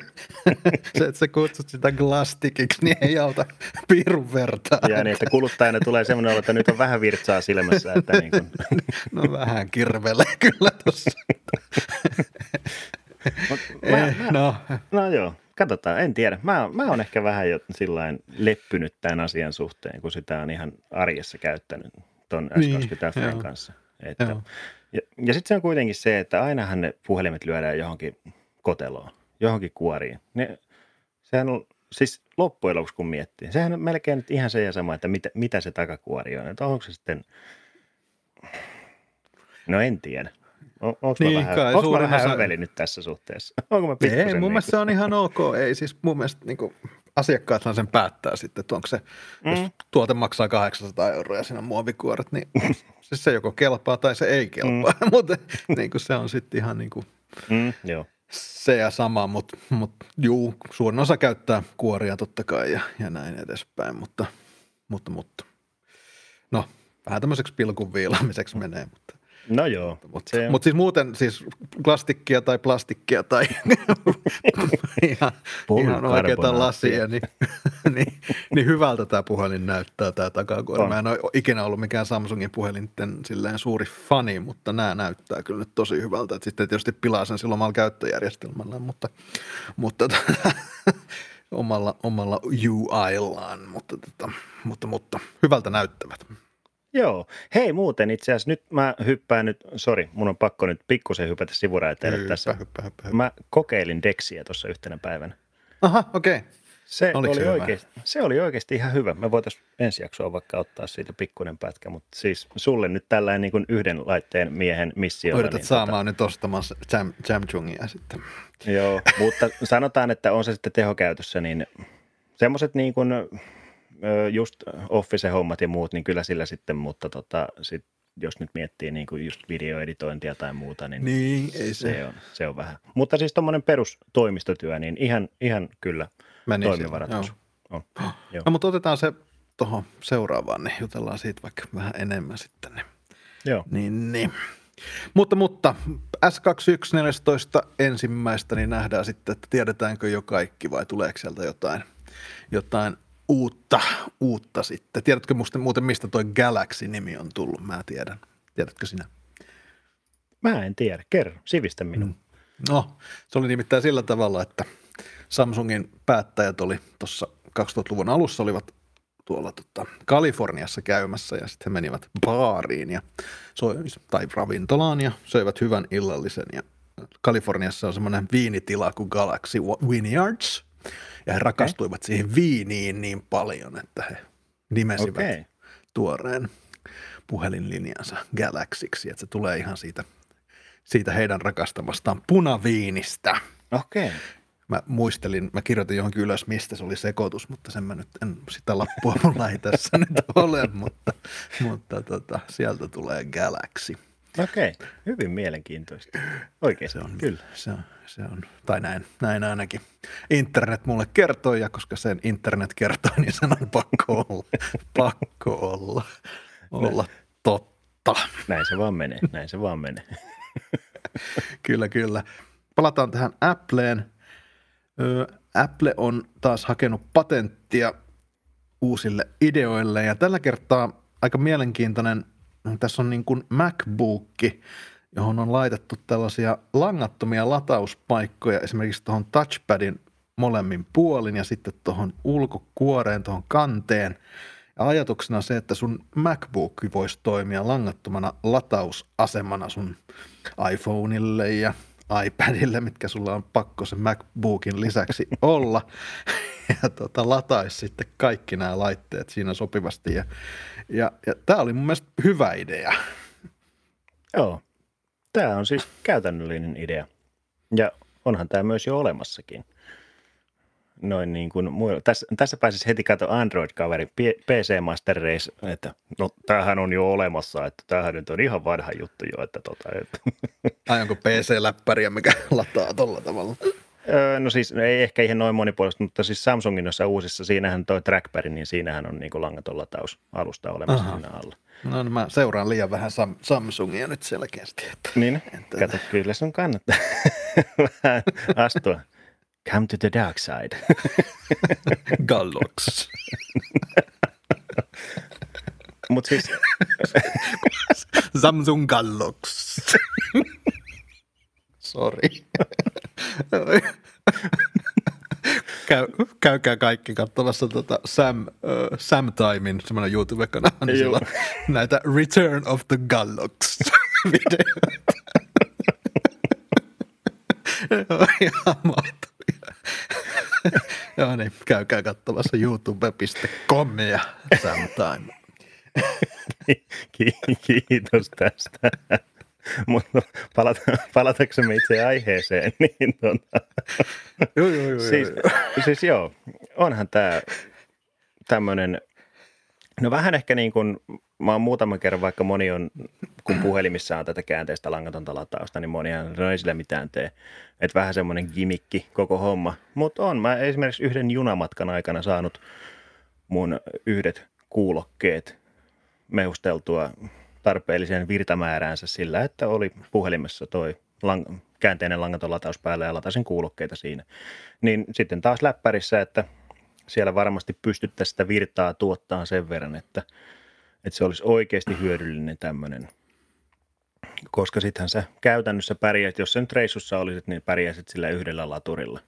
se, että sä kutsut sitä glastikiksi, niin ei auta piirun vertaa. Ja niin, että kuluttajana tulee semmoinen olo, että nyt on vähän virtsaa silmässä, että niin kuin, No vähän kirvelee kyllä tossa. mä, Eh, mä, no, no joo, katsotaan, en tiedä. Mä, mä oon ehkä vähän jo sillain leppynyt tämän asian suhteen, kun sitä on ihan arjessa käyttänyt ton Niin, S20 joo. Fn kanssa. Että, Joo. ja, ja sitten se on kuitenkin se, että ainahan ne puhelimet lyödään johonkin koteloon, johonkin kuoriin. Ne, sehän on, siis loppujen lopuksi kun miettii, sehän on melkein nyt ihan se ja sama, että mitä, mitä se takakuori on. Että onko se sitten, no en tiedä. On, onko Niin, mä vähän, onko mä vähän osa- höveli nyt tässä suhteessa? Onko mä ei, mun niin mielestä se on ihan ok. Ei siis mun mielestä niinku, asiakkaathan sen päättää sitten, että onko se, mm. jos tuote maksaa 800 euroa ja siinä on muovikuoret, niin siis se joko kelpaa tai se ei kelpaa. Mm. Mutta niin kuin se on sitten ihan niin kuin Mm, joo. se ja sama, mutta mut, juu, suurin osa käyttää kuoria totta kai ja, ja näin edespäin, mutta, mutta, mutta no, vähän tämmöiseksi pilkun viilaamiseksi menee, mutta, No joo. mutta, se mutta siis muuten siis plastikkia tai plastikkia tai ihan, ihan oikeita lasia, niin, niin, niin, hyvältä tämä puhelin näyttää tämä takakuori. On. Mä en ole ikinä ollut mikään Samsungin puhelinten silleen suuri fani, mutta nämä näyttää kyllä nyt tosi hyvältä. Et sitten tietysti pilaa sen silloin omalla käyttöjärjestelmällä, mutta, mutta omalla, omalla UIllaan, mutta, mutta, mutta, mutta hyvältä näyttävät. Joo. Hei muuten itse asiassa nyt mä hyppään nyt, sori, mun on pakko nyt pikkusen hypätä sivuraiteille Hyppä, tässä. hyppä, hyppä, hyppä. Mä kokeilin Dexiä tuossa yhtenä päivänä. Aha, okei. Okay. Se Oliko oli, se oikeasti, se oli oikeasti ihan hyvä. Me voitaisiin ensi jaksoa vaikka ottaa siitä pikkuinen pätkä, mutta siis sulle nyt tällainen niin kuin yhden laitteen miehen missiolla. Yrität niin saamaan nyt ostamassa Jam, Jamchungia sitten. Tota, joo, mutta sanotaan, että on se sitten tehokäytössä, niin semmoiset niin kuin just Office-hommat ja muut, niin kyllä sillä sitten, mutta tota, sit, jos nyt miettii niin kuin just videoeditointia tai muuta, niin, Niin, ei se. se, on, se on vähän. Mutta siis tuommoinen perustoimistotyö, niin ihan, ihan kyllä Meni toimiva ratkaisu. On. Joo. No mutta otetaan se tuohon seuraavaan, niin jutellaan siitä vaikka vähän enemmän sitten. Niin, Joo. niin, niin. Mutta, mutta S21 14 ensimmäistä, niin nähdään sitten, että tiedetäänkö jo kaikki vai tuleeko sieltä jotain, jotain uutta, uutta sitten. Tiedätkö musta, muuten, mistä toi Galaxy-nimi on tullut? Mä tiedän. Tiedätkö sinä? Mä en tiedä. Kerro, sivistä minua. Mm. No, se oli nimittäin sillä tavalla, että Samsungin päättäjät oli tuossa 2000-luvun alussa olivat tuolla tota, Kaliforniassa käymässä ja sitten he menivät baariin ja soi, tai ravintolaan ja söivät hyvän illallisen ja Kaliforniassa on semmoinen viinitila kuin Galaxy Vineyards ja he rakastuivat siihen viiniin niin paljon, että he nimesivät Okei. tuoreen puhelinlinjansa Galaxyksi, että se tulee ihan siitä, siitä heidän rakastamastaan punaviinistä. Okei. Mä muistelin, mä kirjoitin johonkin ylös, mistä se oli sekoitus, mutta sen mä nyt en, sitä lappua mulla ei tässä nyt ole, mutta, mutta tota, sieltä tulee Galaxy. Okei. Hyvin mielenkiintoista. Oikein Se on, Kyllä. Se on, se on, tai näin, näin ainakin. Internet mulle kertoi, ja koska sen internet kertoo, niin sen on pakko olla, pakko olla, olla totta. Näin se vaan menee. Näin se vaan menee. Kyllä, kyllä. Palataan tähän Appleen. Ö, Apple on taas hakenut patenttia uusille ideoille ja tällä kertaa aika mielenkiintoinen, tässä on niin kuin MacBook, johon on laitettu tällaisia langattomia latauspaikkoja esimerkiksi tuohon touchpadin molemmin puolin ja sitten tuohon ulkokuoreen, tuohon kanteen. Ja ajatuksena se, että sun MacBook voisi toimia langattomana latausasemana sun iPhoneille ja iPadille, mitkä sulla on pakko sen MacBookin lisäksi olla. Ja tota, lataisi sitten kaikki nämä laitteet siinä sopivasti. Ja, ja, ja tämä oli mun mielestä hyvä idea. Joo. Tämä on siis käytännöllinen idea. Ja onhan tämä myös jo olemassakin. Noin niin kuin muilla. Tässä, tässä pääsisi heti katsoa Android-kaveri PC Master Race, että no tämähän on jo olemassa, että tämähän nyt on ihan vanha juttu jo. Että tota, että. Ai onko PC-läppäriä, mikä lataa tuolla tavalla? Öö, no siis ei ehkä ihan noin monipuolista, mutta siis Samsungin noissa uusissa, siinähän toi trackpad, niin siinähän on niin kuin langaton lataus alusta olemassa Aha. siinä alla. No, no mä seuraan liian vähän Sam- Samsungia nyt selkeästi. Että, niin, että... kato, kyllä sun kannattaa vähän astua. Come to the dark side. Gallox. Mut siis... Samsung Gallox. Sorry. Käy, käykää kaikki katsomassa tota Sam, uh, Sam Timein semmoinen YouTube-kanava, niin näitä Return of the Gallox videoita. Ihan mahtavia. Joo niin, käykää katsomassa youtube.com ja Sam Time. Kiitos tästä. Mutta palata, palataksemme itse aiheeseen, niin tuota, joo, joo, joo, siis, joo, siis joo, onhan tämä tämmöinen, no vähän ehkä niin kuin, mä oon muutaman kerran, vaikka moni on, kun puhelimissa on tätä käänteistä langatonta latausta, niin monihan no ei sillä mitään tee. Että vähän semmoinen gimikki koko homma. Mutta on, mä esimerkiksi yhden junamatkan aikana saanut mun yhdet kuulokkeet mehusteltua tarpeelliseen virtamääräänsä sillä, että oli puhelimessa toi lang- käänteinen langaton lataus päällä ja latasin kuulokkeita siinä. Niin sitten taas läppärissä, että siellä varmasti pystyttäisiin sitä virtaa tuottaa sen verran, että, että se olisi oikeasti hyödyllinen tämmöinen. Koska sittenhän sä käytännössä pärjäät, jos nyt reissussa olisit, niin pärjäisit sillä yhdellä laturilla.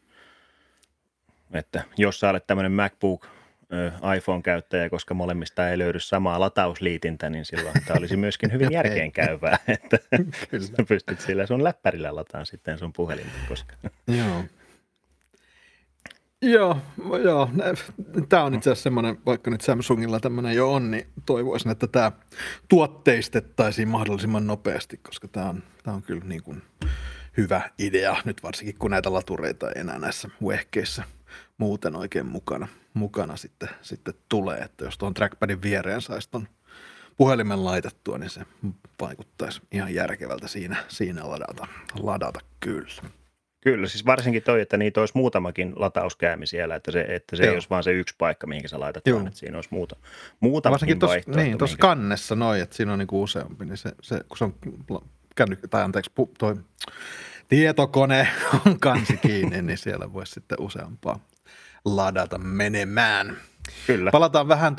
Että jos sä olet tämmöinen MacBook iPhone-käyttäjä, koska molemmista ei löydy samaa latausliitintä, niin silloin tämä olisi myöskin hyvin järkeenkäyvää, että Kyllä. pystyt sillä sun läppärillä lataan sitten sun puhelinta. Koska... Joo. Joo, joo. Tämä on itse asiassa semmoinen, vaikka nyt Samsungilla tämmöinen jo on, niin toivoisin, että tämä tuotteistettaisiin mahdollisimman nopeasti, koska tämä on, tämä on kyllä niin kuin hyvä idea, nyt varsinkin kun näitä latureita ei enää näissä vehkeissä muuten oikein mukana, mukana sitten, sitten tulee, että jos tuon trackpadin viereen saisi tuon puhelimen laitettua, niin se vaikuttaisi ihan järkevältä siinä, siinä ladata, ladata kyllä. Kyllä, siis varsinkin toi, että niitä olisi muutamakin latauskäämi siellä, että se, että se ei olisi vaan se yksi paikka, mihin sä laitat, vaan että siinä olisi muuta, muutamakin Varsinkin tuossa, niin, tuossa kannessa noin, että siinä on niinku useampi, niin se, se kun se on kännykkä, tai anteeksi, pu, toi tietokone on kansi kiinni, niin siellä voisi sitten useampaa ladata menemään. Kyllä. Palataan vähän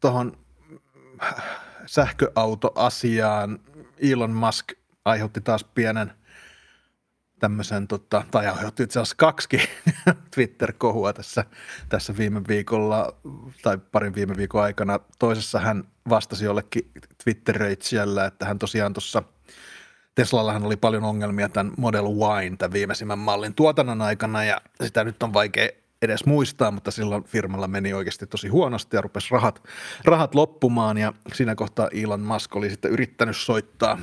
tuohon tota, sähköautoasiaan. Elon Musk aiheutti taas pienen tämmöisen, tota, tai aiheutti itse asiassa kaksi Twitter-kohua tässä, tässä viime viikolla tai parin viime viikon aikana. Toisessa hän vastasi jollekin twitter että hän tosiaan tuossa – Teslallahan oli paljon ongelmia tämän Model Y, tämän viimeisimmän mallin tuotannon aikana, ja sitä nyt on vaikea edes muistaa, mutta silloin firmalla meni oikeasti tosi huonosti ja rupesi rahat, rahat loppumaan, ja siinä kohtaa Elon Musk oli sitten yrittänyt soittaa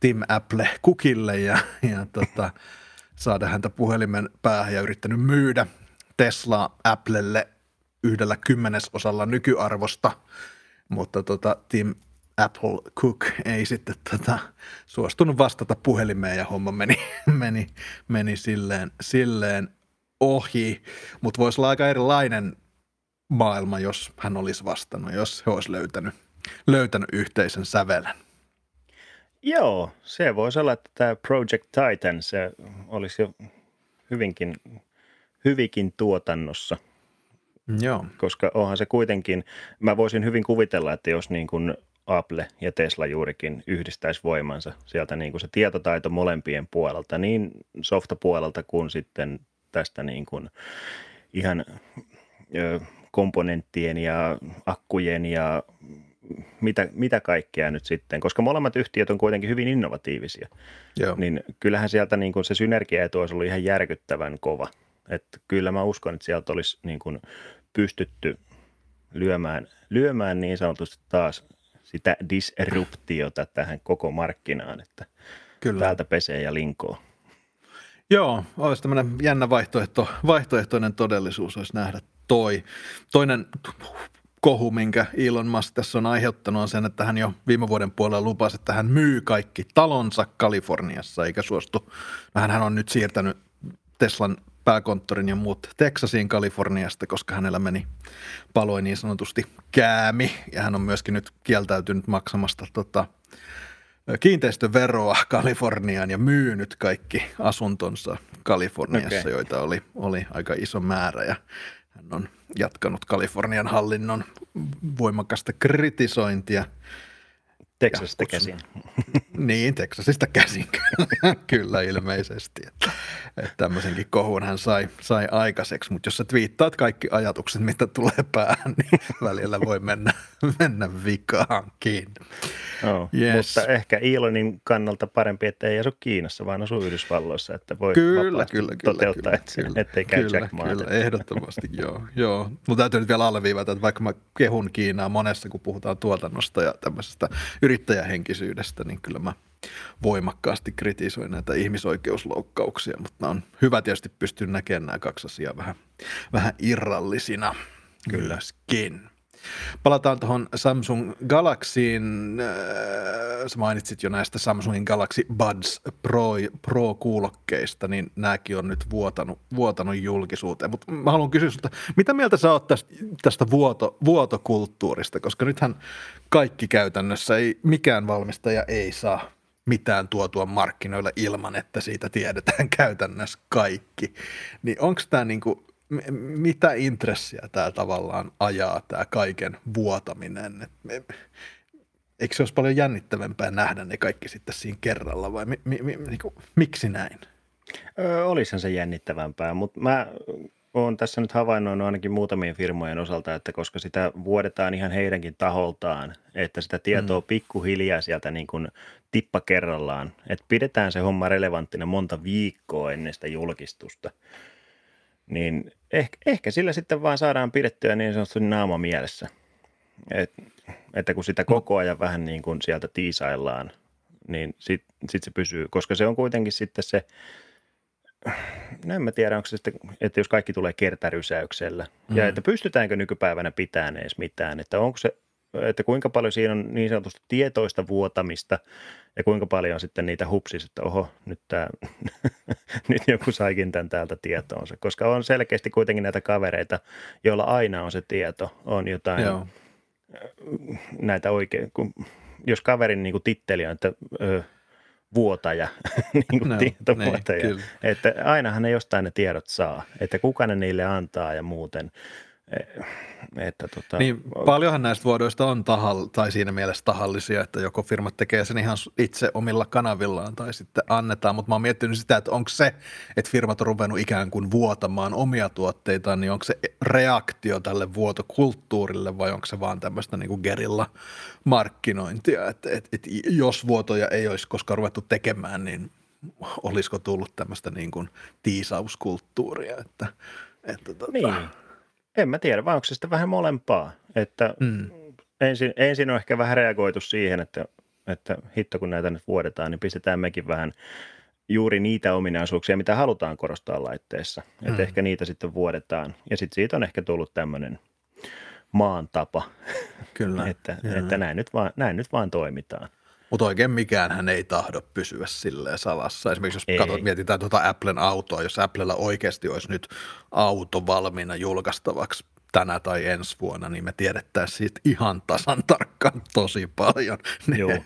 Tim Apple kukille ja, ja tota, saada häntä puhelimen päähän ja yrittänyt myydä Tesla Applelle yhdellä kymmenesosalla nykyarvosta, mutta tota, Tim Apple Cook ei sitten tota, suostunut vastata puhelimeen ja homma meni, meni, meni silleen, silleen ohi, mutta voisi olla aika erilainen maailma, jos hän olisi vastannut, jos he olisi löytänyt, löytänyt yhteisen sävelen. Joo, se voisi olla, että tämä Project Titan, se olisi jo hyvinkin, hyvinkin tuotannossa. Joo. Koska onhan se kuitenkin, mä voisin hyvin kuvitella, että jos niin kuin Apple ja Tesla juurikin yhdistäisi voimansa sieltä niin kuin se tietotaito molempien puolelta, niin softapuolelta kuin sitten tästä niin kuin ihan ö, komponenttien ja akkujen ja mitä, mitä kaikkea nyt sitten, koska molemmat yhtiöt on kuitenkin hyvin innovatiivisia, Joo. niin kyllähän sieltä niin kuin se synergiaetu olisi ollut ihan järkyttävän kova. Että kyllä mä uskon, että sieltä olisi niin kuin pystytty lyömään, lyömään niin sanotusti taas sitä disruptiota tähän koko markkinaan, että Kyllä. täältä pesee ja linkoo. Joo, olisi tämmöinen jännä vaihtoehto, vaihtoehtoinen todellisuus, olisi nähdä toi. Toinen kohu, minkä Elon Musk tässä on aiheuttanut, on sen, että hän jo viime vuoden puolella lupasi, että hän myy kaikki talonsa Kaliforniassa, eikä suostu. No, hän on nyt siirtänyt Teslan pääkonttorin ja muut Texasiin Kaliforniasta, koska hänellä meni paloi niin sanotusti käämi, ja hän on myöskin nyt kieltäytynyt maksamasta tota, kiinteistöveroa Kaliforniaan ja myynyt kaikki asuntonsa Kaliforniassa, Okei. joita oli, oli aika iso määrä ja hän on jatkanut Kalifornian hallinnon voimakasta kritisointia. Texasista käsin. Niin, Texasista käsin kyllä, kyllä ilmeisesti. Että, että tämmöisenkin kohun hän sai, sai aikaiseksi, mutta jos sä twiittaat kaikki ajatukset, mitä tulee päähän, niin välillä voi mennä, mennä vikaankin. Joo, Yes. Mutta ehkä Elonin kannalta parempi, että ei asu Kiinassa, vaan asuu Yhdysvalloissa, että voi Kyllä, kyllä, kyllä. toteuttaa, kyllä, että, kyllä, ettei käy kyllä, Jack Maat. Kyllä, ehdottomasti, joo. joo. Mutta täytyy nyt vielä alleviivata, että vaikka mä kehun Kiinaa monessa, kun puhutaan tuotannosta ja tämmöisestä yrittäjähenkisyydestä, niin kyllä mä voimakkaasti kritisoin näitä ihmisoikeusloukkauksia, mutta on hyvä tietysti pystyä näkemään nämä kaksi asiaa vähän, vähän irrallisina kylläskin. Palataan tuohon Samsung Galaxyin. Äh, Sä mainitsit jo näistä Samsungin Galaxy Buds Pro, Pro-kuulokkeista, niin nämäkin on nyt vuotanut, vuotanut julkisuuteen. Mutta mä haluan kysyä sulta, mitä mieltä sä oot tästä, tästä vuoto, vuotokulttuurista? Koska nythän kaikki käytännössä, ei, mikään valmistaja ei saa mitään tuotua markkinoille ilman, että siitä tiedetään käytännössä kaikki. Niin onko tämä niinku, mitä intressiä tämä tavallaan ajaa, tämä kaiken vuotaminen? Et me, eikö se olisi paljon jännittävämpää nähdä ne kaikki sitten siinä kerralla vai mi, mi, mi, niinku, miksi näin? Öö, olisihan se jännittävämpää, mutta mä oon tässä nyt havainnoinut ainakin muutamien firmojen osalta, että koska sitä vuodetaan ihan heidänkin taholtaan, että sitä tietoa mm. pikkuhiljaa sieltä niin kuin tippa kerrallaan, että pidetään se homma relevanttina monta viikkoa ennen sitä julkistusta, niin ehkä, ehkä sillä sitten vaan saadaan pidettyä niin sanotusti naama mielessä. Et, että kun sitä koko ajan vähän niin kuin sieltä tiisaillaan, niin sitten sit se pysyy, koska se on kuitenkin sitten se, no en mä tiedä, onko se sitten, että jos kaikki tulee kertarysäyksellä, mm. ja että pystytäänkö nykypäivänä pitämään edes mitään, että onko se, että kuinka paljon siinä on niin sanotusti tietoista vuotamista, ja kuinka paljon on sitten niitä hupsissa, että oho, nyt, tää, nyt joku saikin tämän täältä tietoonsa, koska on selkeästi kuitenkin näitä kavereita, joilla aina on se tieto, on jotain Joo. näitä oikein, kun, jos kaverin niin kuin titteli on, että ö, vuotaja, niin kuin No, tietovuotaja, niin, kyllä. että ainahan ne jostain ne tiedot saa, että kuka ne niille antaa ja muuten. Eh, Että tota, Niin paljonhan näistä vuodoista on tahall, tai siinä mielessä tahallisia, että joko firmat tekee sen ihan itse omilla kanavillaan tai sitten annetaan, mutta mä oon miettinyt sitä, että onko se, että firmat on ruvennut ikään kuin vuotamaan omia tuotteitaan, niin onko se reaktio tälle vuotokulttuurille vai onko se vaan tämmöistä niin kuin gerilla markkinointia, että et, et, jos vuotoja ei olisi koskaan ruvettu tekemään, niin olisiko tullut tämmöistä niin kuin tiisauskulttuuria, että, että tota, niin, en mä tiedä, vai onko se sitten vähän molempaa, että Mm. ensin, ensin on ehkä vähän reagoitu siihen, että, että hitto kun näitä nyt vuodetaan, niin pistetään mekin vähän juuri niitä ominaisuuksia, mitä halutaan korostaa laitteessa. Mm. Että ehkä niitä sitten vuodetaan. Ja sitten siitä on ehkä tullut tämmöinen maan tapa, Kyllä. että, että näin, nyt vaan, näin nyt vaan toimitaan. Mutta oikein mikään hän ei tahdo pysyä silleen salassa. Esimerkiksi jos Ei. katsot, mietitään tuota Applen autoa, jos Applella oikeasti olisi nyt auto valmiina julkaistavaksi tänä tai ensi vuonna, niin me tiedettäisiin siitä ihan tasan tarkkaan tosi paljon. Joo.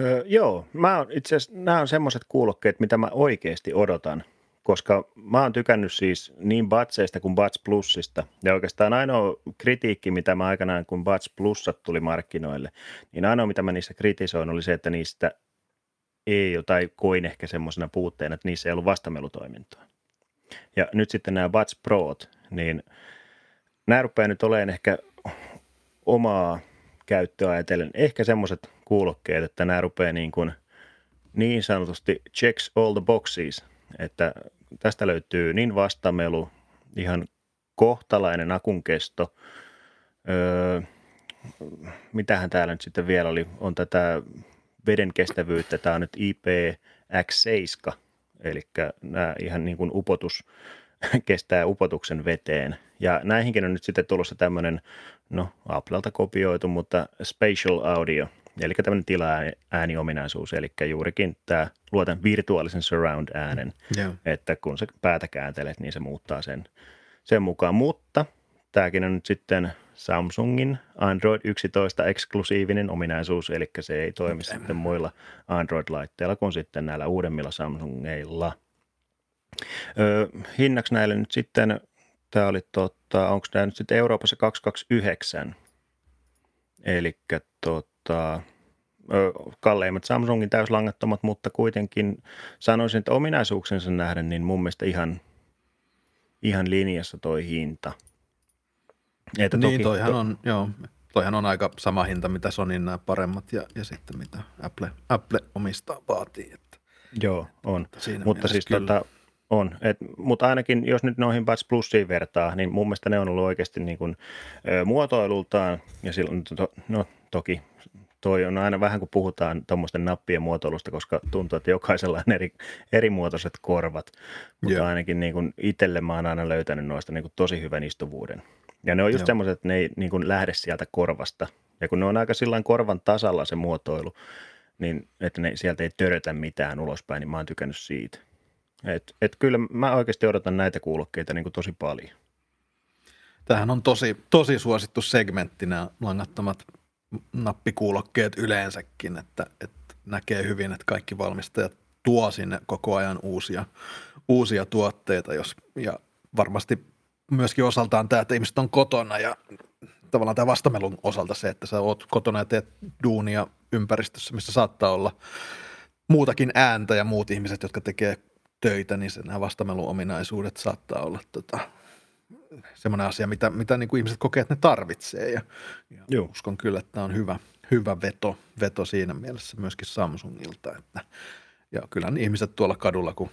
Öö, joo, mä oon itse asiassa, nämä on semmoiset kuulokkeet, mitä mä oikeasti odotan, koska mä oon tykännyt siis niin Batseista kuin Bats Plusista. Ja oikeastaan ainoa kritiikki, mitä mä aikanaan, kun Bats Plussat tuli markkinoille, niin ainoa, mitä mä niissä kritisoin, oli se, että niistä ei tai koin ehkä semmoisena puutteena, että niissä ei ollut vastamelutoimintoa. Ja nyt sitten nämä Bats Prot, niin nämä rupeaa nyt olemaan ehkä omaa käyttöä ajatellen ehkä semmoiset kuulokkeet, että nämä rupeaa niin, kuin niin sanotusti checks all the boxes, että tästä löytyy niin vastamelu, ihan kohtalainen akun kesto, öö, mitähän täällä nyt sitten vielä oli, on tätä veden kestävyyttä, tämä on nyt IPX7, eli nämä ihan niin kuin upotus, kestää upotuksen veteen. Ja näihinkin on nyt sitten tulossa tämmöinen, no Applelta kopioitu, mutta spatial audio, eli tämmöinen tila-ääniominaisuus, eli juurikin tämä luotan virtuaalisen surround-äänen, yeah. että kun se päätä kääntelet, niin se muuttaa sen, sen mukaan. Mutta tämäkin on nyt sitten Samsungin Android 11 eksklusiivinen ominaisuus, eli se ei toimi okay. sitten muilla Android-laitteilla kuin sitten näillä uudemmilla Samsungeilla. Öö, hinnaksi näille nyt sitten, tämä oli totta, onko tämä nyt sitten Euroopassa 229, eli tota, kalleimmat Samsungin täyslangattomat, mutta kuitenkin sanoisin, että ominaisuuksensa nähden, niin mun mielestä ihan, ihan linjassa toi hinta. Että niin, toki, toihan to... on, joo, toihan on aika sama hinta, mitä Sonin nämä paremmat ja, ja sitten mitä Apple, Apple omistaa vaatii. Että, joo, on. Siinä mutta siis kyllä. tota, on, Et, mutta ainakin jos nyt noihin Buds Plusiin vertaa, niin mun mielestä ne on ollut oikeasti niin kuin, ö, muotoilultaan, ja silloin, to, no toki toi on aina vähän, kun puhutaan tuommoisten nappien muotoilusta, koska tuntuu, että jokaisella on eri, eri muotoiset korvat, mutta yeah. ainakin niin kuin itselle mä oon aina löytänyt noista niin kuin tosi hyvän istuvuuden. Ja ne on just semmoiset, että ne ei niin kuin lähde sieltä korvasta. Ja kun ne on aika sillä korvan tasalla se muotoilu, niin että ne sieltä ei törötä mitään ulospäin, niin mä oon tykännyt siitä. Et, et kyllä mä oikeasti odotan näitä kuulokkeita niin kuin tosi paljon. Tämähän on tosi, tosi suosittu segmentti nämä langattomat nappikuulokkeet yleensäkin, että, että näkee hyvin, että kaikki valmistajat tuo sinne koko ajan uusia, uusia tuotteita, jos, ja varmasti myöskin osaltaan tämä, että ihmiset on kotona ja tavallaan tämä vastamelun osalta se, että sä oot kotona ja teet duunia ympäristössä, missä saattaa olla muutakin ääntä ja muut ihmiset, jotka tekee töitä, niin se, nämä vastameluominaisuudet saattaa olla tota, semmoinen asia, mitä, mitä niin kuin ihmiset kokee, että ne tarvitsee. Ja, ja uskon kyllä, että tämä on hyvä, hyvä veto, veto siinä mielessä myöskin Samsungilta. Että, ja kyllä ihmiset tuolla kadulla, kun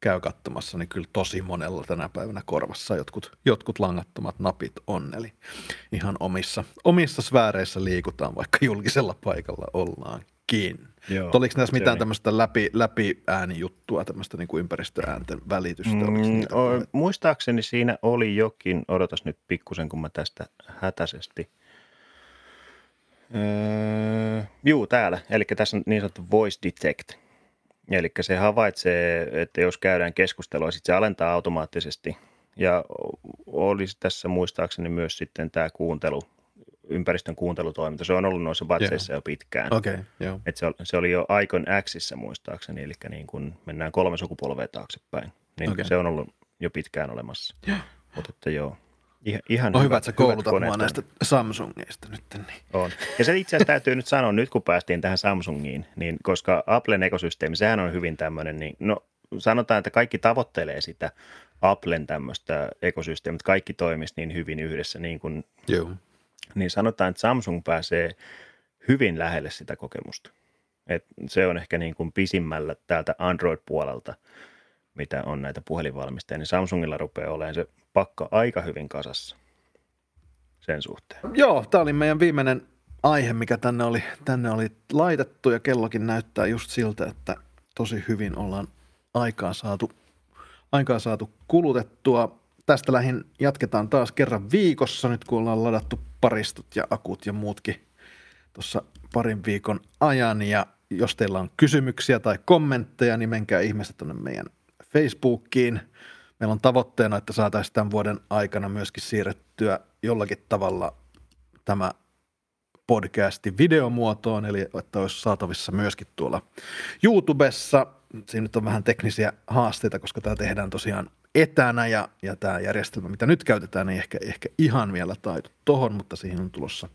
käy katsomassa, niin kyllä tosi monella tänä päivänä korvassa jotkut, jotkut langattomat napit on. Eli ihan omissa, omissa sfääreissä liikutaan, vaikka julkisella paikalla ollaankin. Joo, oliko näissä mitään tämmöistä läpi, läpi äänijuttua, tämmöistä niin kuin ympäristöäänten välitystä? Mm, o, muistaakseni siinä oli jokin, odotas nyt pikkusen, kun mä tästä hätäisesti. Öö, juu, täällä. Eli tässä on niin sanottu voice detect. Eli se havaitsee, että jos käydään keskustelua, sitten se alentaa automaattisesti. Ja olisi tässä muistaakseni myös sitten tämä kuuntelu, ympäristön kuuntelutoiminta. Se on ollut noissa batseissa jo pitkään. Okay, joo. Et se, se oli jo Icon Xissä muistaakseni, eli niin kun mennään kolme sukupolvea taaksepäin. Niin okay. se on ollut jo pitkään olemassa. Mutta että joo. Ihan on hyvä, että sä koulutat mua näistä Samsungista nyt. Niin. On. Ja se itse asiassa täytyy nyt sanoa, nyt kun päästiin tähän Samsungiin, niin koska Applen ekosysteemi, sehän on hyvin tämmöinen, niin no sanotaan, että kaikki tavoittelee sitä Applen tämmöistä ekosysteemiä, että kaikki toimisi niin hyvin yhdessä, niin kuin, Joo. Niin sanotaan, että Samsung pääsee hyvin lähelle sitä kokemusta. Et se on ehkä niin kuin pisimmällä täältä Android-puolelta, mitä on näitä puhelinvalmistajia, niin Samsungilla rupeaa olemaan se pakka aika hyvin kasassa sen suhteen. Joo, tämä oli meidän viimeinen aihe, mikä tänne oli, tänne oli laitettu ja kellokin näyttää just siltä, että tosi hyvin ollaan aikaa saatu, aikaa saatu kulutettua. Tästä lähin jatketaan taas kerran viikossa, nyt kun ollaan ladattu paristot ja akut ja muutkin tuossa parin viikon ajan. Ja jos teillä on kysymyksiä tai kommentteja, niin menkää ihmeessä tuonne meidän Facebookiin – Meillä on tavoitteena, että saataisiin tämän vuoden aikana myöskin siirrettyä jollakin tavalla tämä podcasti videomuotoon, eli että olisi saatavissa myöskin tuolla YouTubessa. Siinä nyt on vähän teknisiä haasteita, koska tämä tehdään tosiaan etänä ja, ja tämä järjestelmä, mitä nyt käytetään, ei ehkä, ehkä ihan vielä taitu tohon, mutta siihen on tulossa,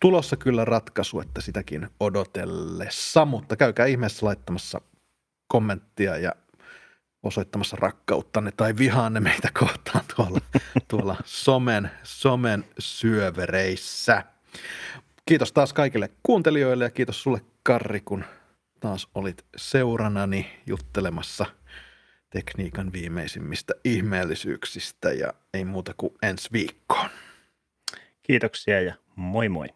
tulossa kyllä ratkaisu, että sitäkin odotellessa, mutta käykää ihmeessä laittamassa kommenttia ja osoittamassa rakkauttanne tai vihaanne meitä kohtaan tuolla, tuolla somen, somen syövereissä. Kiitos taas kaikille kuuntelijoille ja kiitos sulle Karri, kun taas olit seuranani juttelemassa tekniikan viimeisimmistä ihmeellisyyksistä ja ei muuta kuin ensi viikkoon. Kiitoksia ja moi moi.